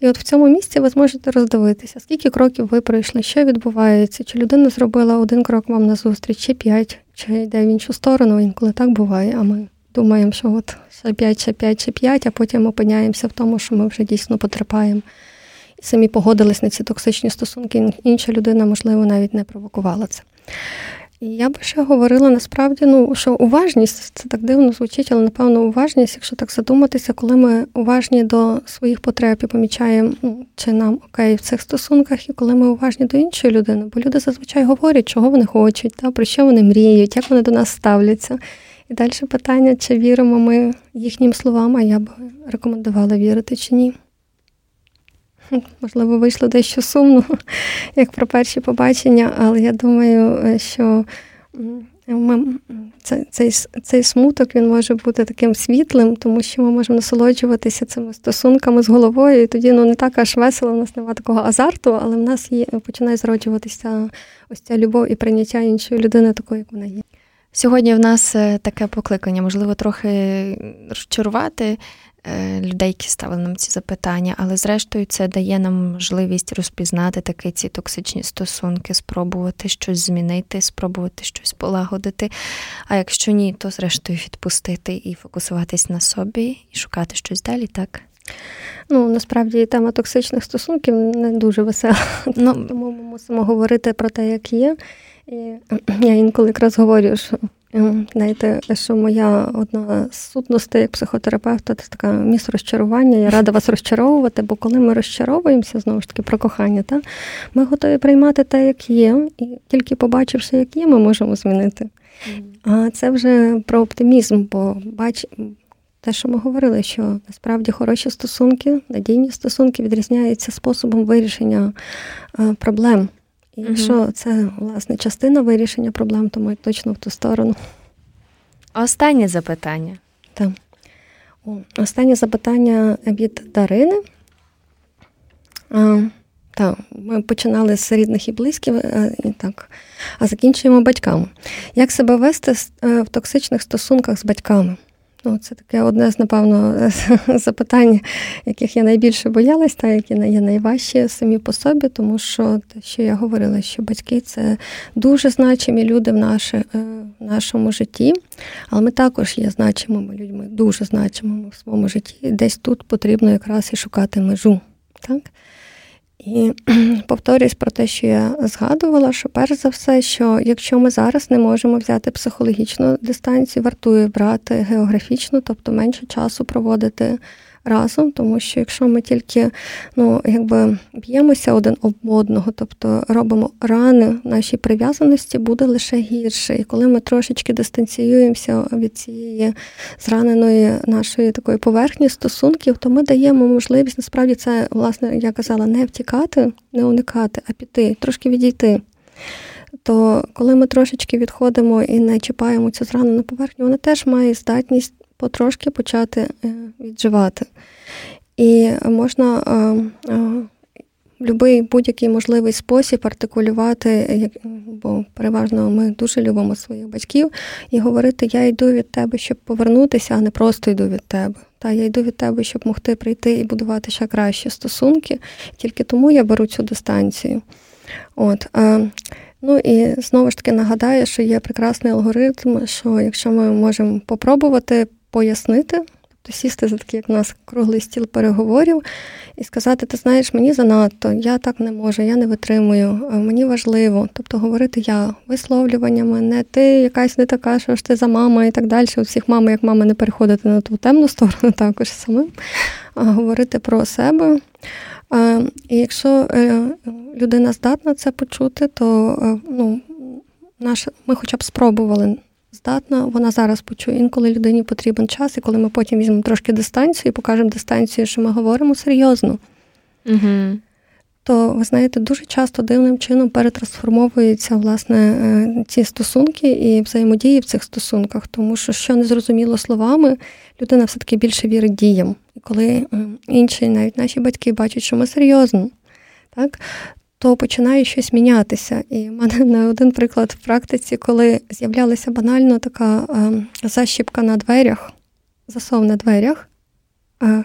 І от в цьому місці ви зможете роздивитися, скільки кроків ви пройшли, що відбувається, чи людина зробила один крок вам назустріч, чи п'ять, чи йде в іншу сторону. Інколи так буває, а ми думаємо, що от ще п'ять, ще п'ять, ще п'ять, а потім опиняємося в тому, що ми вже дійсно потерпаємо самі погодились на ці токсичні стосунки, інша людина, можливо, навіть не провокувала це. І я би ще говорила насправді, ну що уважність це так дивно звучить, але напевно уважність, якщо так задуматися, коли ми уважні до своїх потреб і помічаємо, ну, чи нам окей в цих стосунках, і коли ми уважні до іншої людини, бо люди зазвичай говорять, чого вони хочуть, та про що вони мріють, як вони до нас ставляться. І далі питання, чи віримо ми їхнім словам, а я б рекомендувала вірити чи ні. Можливо, вийшло дещо сумно, як про перші побачення, але я думаю, е, що ми, цей цей смуток він може бути таким світлим, тому що ми можемо насолоджуватися цими стосунками з головою. І тоді ну, не так аж весело, в нас немає такого азарту, але в нас є починає зроджуватися ось ця любов і прийняття іншої людини, такою, як вона є. Сьогодні в нас е, таке покликання, можливо, трохи розчарувати людей, які ставили нам ці запитання, але зрештою це дає нам можливість розпізнати такі ці токсичні стосунки, спробувати щось змінити, спробувати щось полагодити. А якщо ні, то зрештою відпустити і фокусуватись на собі і шукати щось далі, так. Ну, насправді тема токсичних стосунків не дуже весела. Ну, Тому ми мусимо говорити про те, як є. І Я інколи якраз говорю, що знаєте, що моя одна з сутностей як психотерапевта це така міс розчарування. Я рада вас розчаровувати, бо коли ми розчаровуємося, знову ж таки, про кохання, та, ми готові приймати те, як є, і тільки побачивши, як є, ми можемо змінити. А це вже про оптимізм, бо бач. Те, що ми говорили, що насправді хороші стосунки, надійні стосунки відрізняються способом вирішення е, проблем. І якщо це власне частина вирішення проблем, то ми точно в ту сторону. Останнє запитання. Так. Останнє запитання від Дарини. А, Так, ми починали з рідних і близьких, е, і так, а закінчуємо батьками. Як себе вести е, в токсичних стосунках з батьками? Ну, Це таке одне з, напевно, запитань, яких я найбільше боялась, та які є найважчі самі по собі, тому що те, що я говорила, що батьки це дуже значимі люди в, наше, е, в нашому житті, але ми також є значимими людьми, дуже значимими в своєму житті. Десь тут потрібно якраз і шукати межу. Так? І повторюсь про те, що я згадувала, що перш за все, що якщо ми зараз не можемо взяти психологічну дистанцію, вартує брати географічну, тобто менше часу проводити разом, тому що якщо ми тільки ну, якби б'ємося один об одного, тобто робимо рани нашій прив'язаності, буде лише гірше. І коли ми трошечки дистанціюємося від цієї зраненої нашої такої поверхні стосунків, то ми даємо можливість насправді це, власне, я казала, не втікати, не уникати, а піти, трошки відійти. То коли ми трошечки відходимо і не чіпаємо цю зранену поверхню, вона теж має здатність потрошки почати е, відживати. І можна е, е, будь-який будь-який можливий спосіб артикулювати, бо переважно ми дуже любимо своїх батьків, і говорити Я йду від тебе, щоб повернутися, а не просто йду від тебе. Та я йду від тебе, щоб могти прийти і будувати ще кращі стосунки. Тільки тому я беру цю дистанцію. От. Ну і знову ж таки нагадаю, що є прекрасний алгоритм, що якщо ми можемо попробувати пояснити, тобто сісти за такий, як у нас круглий стіл переговорів, і сказати: Ти знаєш, мені занадто, я так не можу, я не витримую, мені важливо. Тобто говорити я висловлюваннями, не ти якась не така, що ж ти за мама і так далі. У всіх мами, як мама, не переходити на ту темну сторону, також самим, а говорити про себе. І якщо е, людина здатна це почути, то е, ну, наш, ми хоча б спробували здатна, вона зараз почує. Інколи людині потрібен час, і коли ми потім візьмемо трошки дистанцію і покажемо дистанцію, що ми говоримо серйозно. Угу. То, ви знаєте, дуже часто дивним чином перетрансформовуються власне е, ці стосунки і взаємодії в цих стосунках, тому що що не зрозуміло словами, людина все-таки більше вірить діям. І коли інші, навіть наші батьки, бачать, що ми серйозно, так, то починає щось мінятися. І в мене не один приклад в практиці, коли з'являлася банально така е, защіпка на дверях, засов на дверях, е,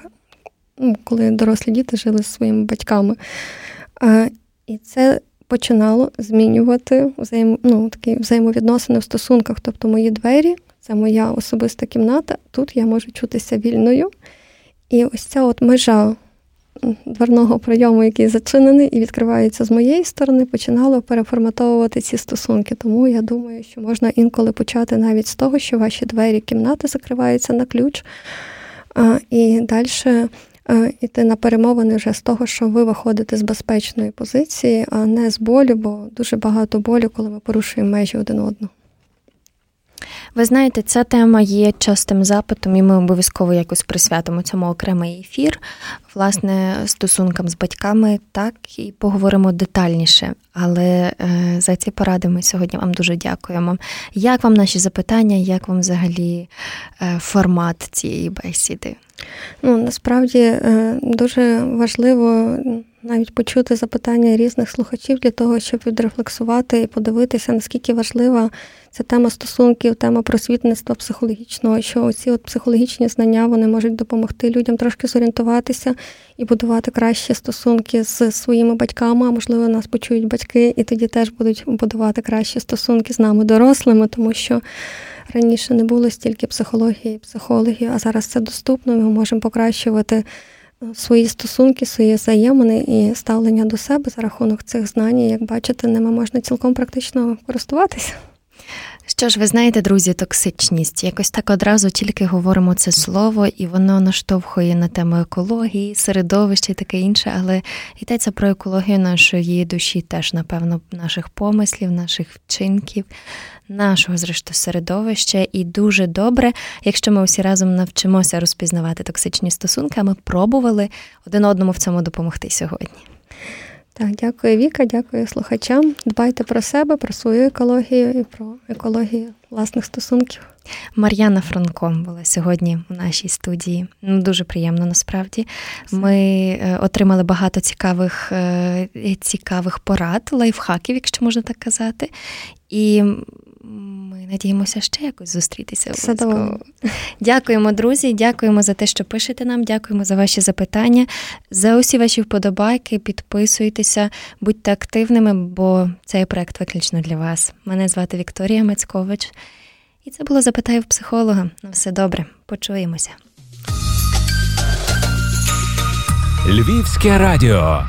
ну, коли дорослі діти жили зі своїми батьками. Е, і це починало змінювати взаєм, ну, такі взаємовідносини в стосунках. Тобто мої двері, це моя особиста кімната, тут я можу чутися вільною. І ось ця от межа дверного прийому, який зачинений і відкривається з моєї сторони, починало переформатовувати ці стосунки. Тому я думаю, що можна інколи почати навіть з того, що ваші двері кімнати закриваються на ключ, і далі йти на перемовини вже з того, що ви виходите з безпечної позиції, а не з болю, бо дуже багато болю, коли ми порушуємо межі один одного. Ви знаєте, ця тема є частим запитом, і ми обов'язково якось присвятимо цьому окремий ефір, власне, стосункам з батьками, так і поговоримо детальніше. Але е, за ці поради ми сьогодні вам дуже дякуємо. Як вам наші запитання, як вам взагалі е, формат цієї бесіди? Ну, Насправді е, дуже важливо навіть почути запитання різних слухачів для того, щоб відрефлексувати і подивитися, наскільки важлива ця тема стосунків, тема просвітництва психологічного, що оці от психологічні знання вони можуть допомогти людям трошки зорієнтуватися і будувати кращі стосунки з своїми батьками. А можливо, нас почують батьки, і тоді теж будуть будувати кращі стосунки з нами, дорослими, тому що. Раніше не було стільки психології і психологів, а зараз це доступно. Ми можемо покращувати свої стосунки, свої взаємини і ставлення до себе за рахунок цих знань. Як бачите, ними можна цілком практично користуватися. Що ж, ви знаєте, друзі, токсичність. Якось так одразу тільки говоримо це слово, і воно наштовхує на тему екології, середовища і таке інше, але йдеться про екологію нашої душі, теж, напевно, наших помислів, наших вчинків, нашого, зрештою, середовища. І дуже добре, якщо ми всі разом навчимося розпізнавати токсичні стосунки, а ми пробували один одному в цьому допомогти сьогодні. Так, дякую, Віка, дякую слухачам. Дбайте про себе, про свою екологію і про екологію власних стосунків. Мар'яна Франко була сьогодні у нашій студії. Ну, Дуже приємно насправді. Ми е, отримали багато цікавих е, цікавих порад, лайфхаків, якщо можна так казати. І ми надіємося ще якось зустрітися. Обов'язково. Дякуємо, друзі. Дякуємо за те, що пишете нам. Дякуємо за ваші запитання, за усі ваші вподобайки. Підписуйтеся, будьте активними, бо цей проект виключно для вас. Мене звати Вікторія Мацькович. І це було запитаю в психолога. На все добре. Почуємося. Львівське радіо.